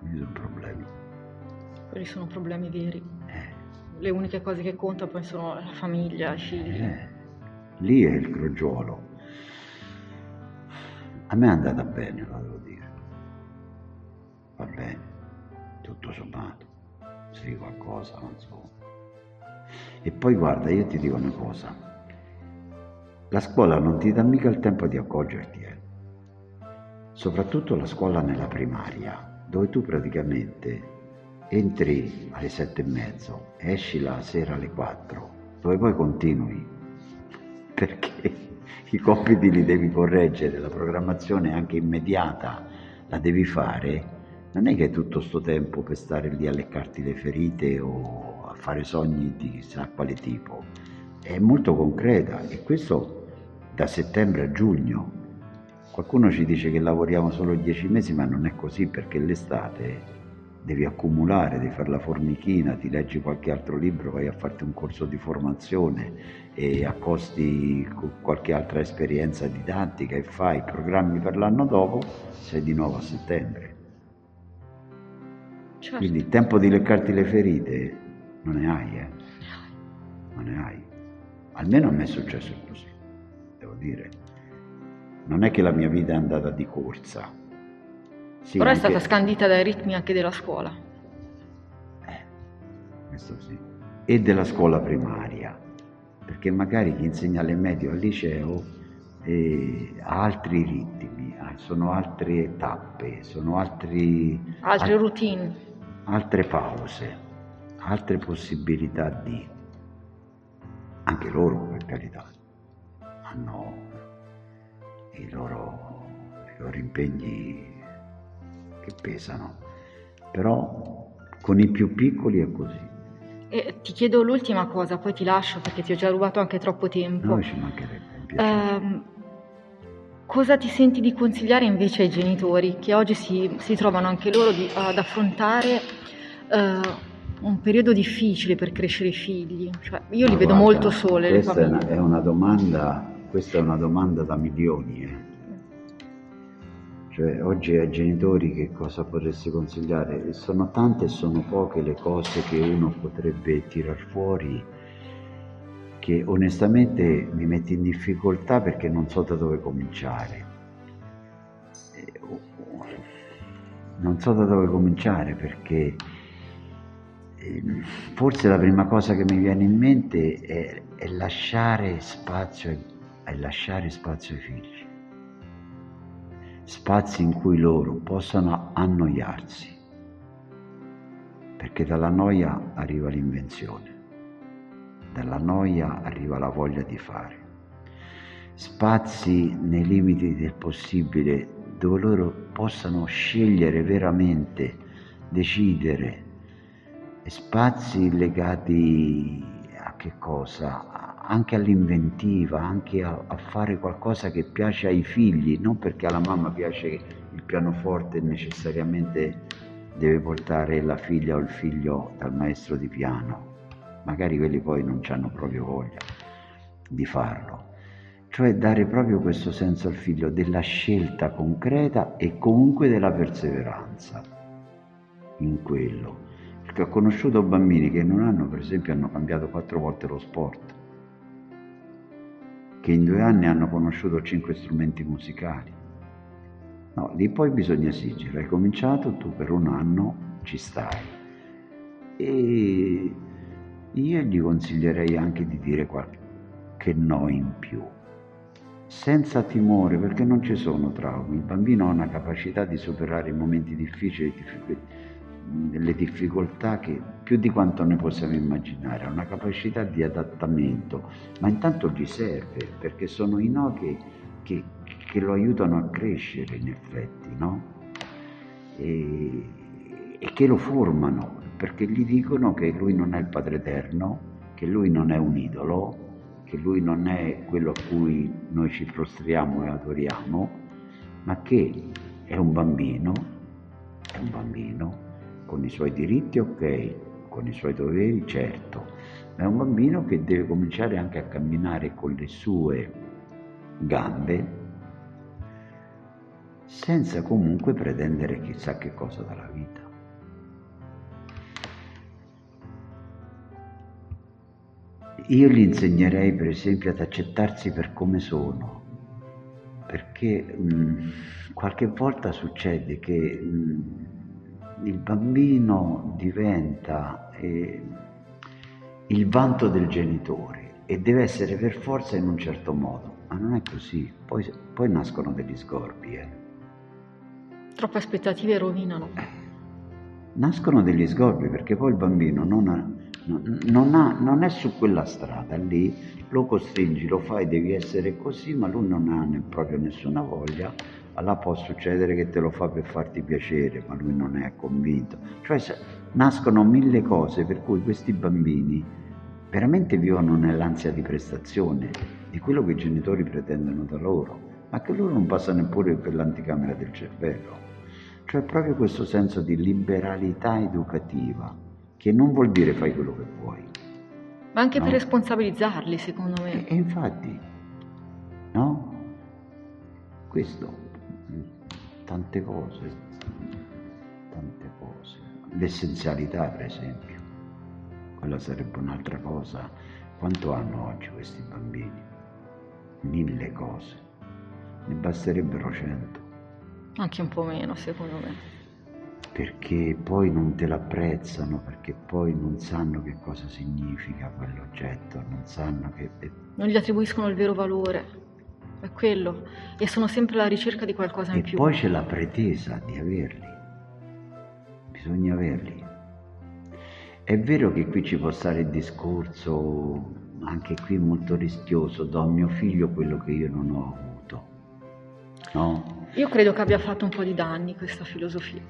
Quelli sono problemi. Quelli sono problemi veri. Eh. Le uniche cose che contano poi sono la famiglia, i figli. Eh. Lì è il crogiolo. A me è andata bene, lo devo dire. Va bene, tutto sommato. Sì, qualcosa, non so. E poi guarda, io ti dico una cosa. La scuola non ti dà mica il tempo di accorgerti, eh soprattutto la scuola nella primaria, dove tu praticamente entri alle sette e mezzo, esci la sera alle quattro, dove poi continui, perché i compiti li devi correggere, la programmazione anche immediata la devi fare, non è che hai tutto sto tempo per stare lì a leccarti le ferite o a fare sogni di chissà quale tipo, è molto concreta e questo da settembre a giugno Qualcuno ci dice che lavoriamo solo dieci mesi, ma non è così perché l'estate devi accumulare, devi fare la formichina, ti leggi qualche altro libro, vai a farti un corso di formazione e accosti qualche altra esperienza didattica e fai programmi per l'anno dopo, sei di nuovo a settembre. Certo. Quindi il tempo di leccarti le ferite non ne hai, eh? Non ne hai. Almeno a me è successo così, devo dire non è che la mia vita è andata di corsa. Sì, Però è stata scandita dai ritmi anche della scuola. Eh, questo sì. E della scuola primaria, perché magari chi insegna alle medie o al liceo eh, ha altri ritmi, sono altre tappe, sono altri... Altre al- routine. Altre pause, altre possibilità di... Anche loro, per carità, hanno i loro, i loro impegni che pesano. Però con i più piccoli è così. E ti chiedo l'ultima cosa, poi ti lascio perché ti ho già rubato anche troppo tempo. No, ci mancherebbe. Eh, cosa ti senti di consigliare invece ai genitori che oggi si, si trovano anche loro di, ad affrontare uh, un periodo difficile per crescere i figli? Cioè, io li Ma vedo guarda, molto sole. le Questa è una, è una domanda, questa è una domanda da milioni. eh. Cioè, oggi ai genitori che cosa potresti consigliare? Sono tante e sono poche le cose che uno potrebbe tirar fuori che onestamente mi mette in difficoltà perché non so da dove cominciare. Eh, Non so da dove cominciare perché eh, forse la prima cosa che mi viene in mente è, è lasciare spazio ai, è lasciare spazio ai figli spazi in cui loro possano annoiarsi, perché dalla noia arriva l'invenzione, dalla noia arriva la voglia di fare. Spazi nei limiti del possibile dove loro possano scegliere veramente, decidere, e spazi legati a che cosa? Anche all'inventiva, anche a, a fare qualcosa che piace ai figli, non perché alla mamma piace il pianoforte necessariamente deve portare la figlia o il figlio dal maestro di piano, magari quelli poi non hanno proprio voglia di farlo, cioè dare proprio questo senso al figlio della scelta concreta e comunque della perseveranza in quello. Perché ho conosciuto bambini che in un anno, per esempio, hanno cambiato quattro volte lo sport, che in due anni hanno conosciuto cinque strumenti musicali. No, lì poi bisogna esigere, hai cominciato, tu per un anno ci stai. E io gli consiglierei anche di dire qualche no in più, senza timore, perché non ci sono traumi. Il bambino ha una capacità di superare i momenti difficili, le difficoltà che più di quanto ne possiamo immaginare, ha una capacità di adattamento, ma intanto gli serve, perché sono i no che, che, che lo aiutano a crescere in effetti, no? E, e che lo formano, perché gli dicono che lui non è il Padre Eterno, che lui non è un idolo, che lui non è quello a cui noi ci prostriamo e adoriamo, ma che è un bambino, è un bambino con i suoi diritti, ok, con i suoi doveri, certo, ma è un bambino che deve cominciare anche a camminare con le sue gambe, senza comunque pretendere chissà che cosa dalla vita. Io gli insegnerei per esempio ad accettarsi per come sono, perché mh, qualche volta succede che mh, il bambino diventa eh, il vanto del genitore e deve essere per forza in un certo modo, ma non è così, poi, poi nascono degli scorbi. Eh. Troppe aspettative rovinano. Nascono degli scorbi perché poi il bambino non, ha, non, ha, non è su quella strada lì, lo costringi, lo fai, devi essere così, ma lui non ha ne, proprio nessuna voglia allora può succedere che te lo fa per farti piacere, ma lui non è convinto. Cioè nascono mille cose per cui questi bambini veramente vivono nell'ansia di prestazione di quello che i genitori pretendono da loro, ma che loro non passano neppure per l'anticamera del cervello. Cioè proprio questo senso di liberalità educativa, che non vuol dire fai quello che vuoi. Ma anche no? per responsabilizzarli, secondo me. E, e infatti, no? Questo tante cose, tante cose. L'essenzialità, per esempio, quella sarebbe un'altra cosa. Quanto hanno oggi questi bambini? Mille cose. Ne basterebbero cento. Anche un po' meno, secondo me. Perché poi non te l'apprezzano, perché poi non sanno che cosa significa quell'oggetto, non sanno che... Non gli attribuiscono il vero valore è quello, e sono sempre alla ricerca di qualcosa in e più. E poi c'è la pretesa di averli, bisogna averli. È vero che qui ci può stare il discorso, anche qui molto rischioso, do a mio figlio quello che io non ho avuto, no? Io credo che abbia fatto un po' di danni questa filosofia.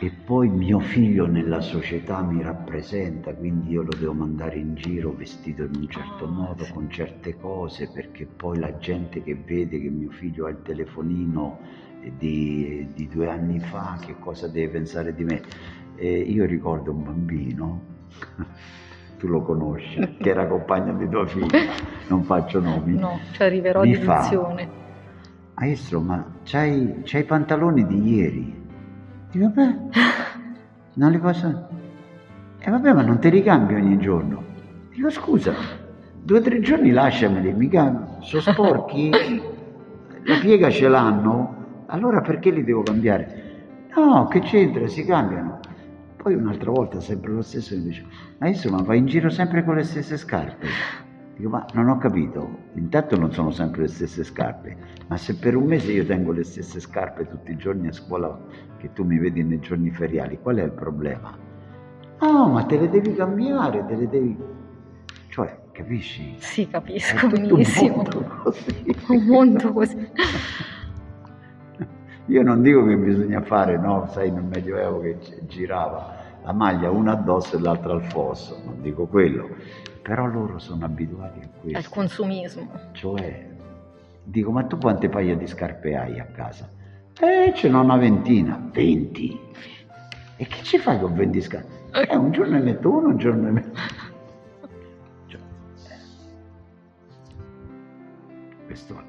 E poi mio figlio nella società mi rappresenta, quindi io lo devo mandare in giro vestito in un certo Ah, modo, con certe cose, perché poi la gente che vede che mio figlio ha il telefonino di, di due anni fa, che cosa deve pensare di me? E io ricordo un bambino, tu lo conosci, che era compagno di tua figlia, non faccio nomi. No, ci arriverò Mi fa- deduzione. Maestro, ma c'hai, c'hai i pantaloni di ieri? Dico, beh, non li posso... E vabbè, ma non te li cambio ogni giorno. Dico, scusa, due o tre giorni lasciameli, mica sono sporchi, la piega ce l'hanno, allora perché li devo cambiare? No, che c'entra, si cambiano. Poi un'altra volta, sempre lo stesso, mi dice, maestro, ma vai in giro sempre con le stesse scarpe? Dico, ma non ho capito, intanto non sono sempre le stesse scarpe, ma se per un mese io tengo le stesse scarpe tutti i giorni a scuola che tu mi vedi nei giorni feriali, qual è il problema? No, ma te le devi cambiare, te le devi... Cioè, capisci? Sì, capisco tutto un benissimo. mondo così. Un mondo così. Io non dico che bisogna fare, no, sai, nel Medioevo che gi- girava la maglia una addosso e l'altra al fosso, non dico quello, però loro sono abituati a questo. consumismo. Cioè, dico, ma tu quante paia di scarpe hai a casa? Eh, ce n'ho una ventina. 20? E che ci fai con 20 scarpe? Eh, un giorno ne metto uno, un giorno ne metto... Cioè, eh. questo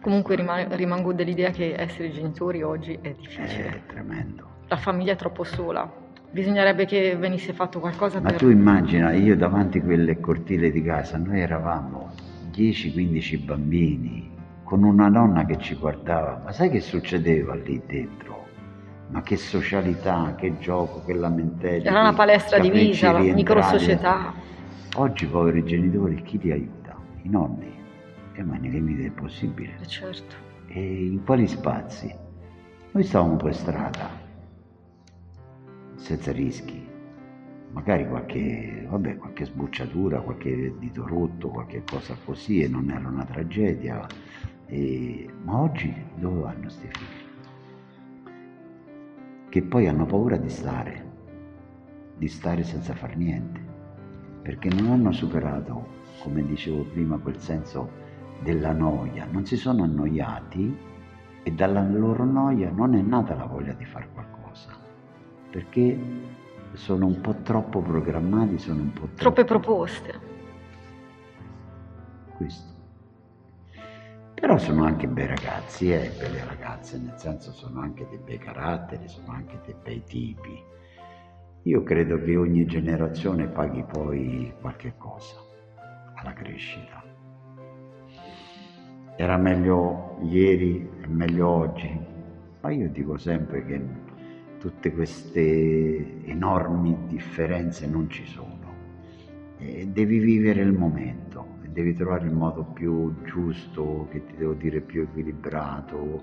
Comunque rima- rimango dell'idea che essere genitori oggi è è difficile. tremendo. La famiglia è troppo sola. Bisognerebbe che venisse fatto qualcosa Ma per... tu immagina, io davanti a quel cortile di casa, noi eravamo 10-15 bambini, con una nonna che ci guardava, ma sai che succedeva lì dentro? Ma che socialità, che gioco, che lamentele. Era una palestra divisa, la microsocietà. Oggi poveri genitori, chi li aiuta? I nonni. E ma nei limiti del possibile. Eh, Certo. E in quali spazi? Noi stavamo per strada, senza rischi. Magari qualche, vabbè, qualche sbucciatura, qualche dito rotto, qualche cosa così e non era una tragedia. E- Ma oggi dove vanno questi figli? Che poi hanno paura di stare, di stare senza far niente, perché non hanno superato, come dicevo prima, quel senso della noia, non si sono annoiati e dalla loro noia non è nata la voglia di fare qualcosa, perché sono un po' troppo programmati, sono un po' Troppe troppo- proposte. questo. Però sono anche bei ragazzi e belle ragazze, nel senso sono anche dei bei caratteri, sono anche dei bei tipi. Io credo che ogni generazione paghi poi qualche cosa alla crescita. Era meglio ieri, è meglio oggi, ma io dico sempre che tutte queste enormi differenze non ci sono. E devi vivere il momento, devi trovare il modo più giusto, che ti devo dire più equilibrato,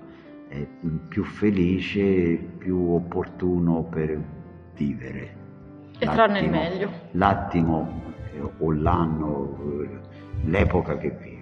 più felice, più opportuno per vivere. E trarne il meglio. L'attimo eh, o l'anno, eh, l'epoca che vivi.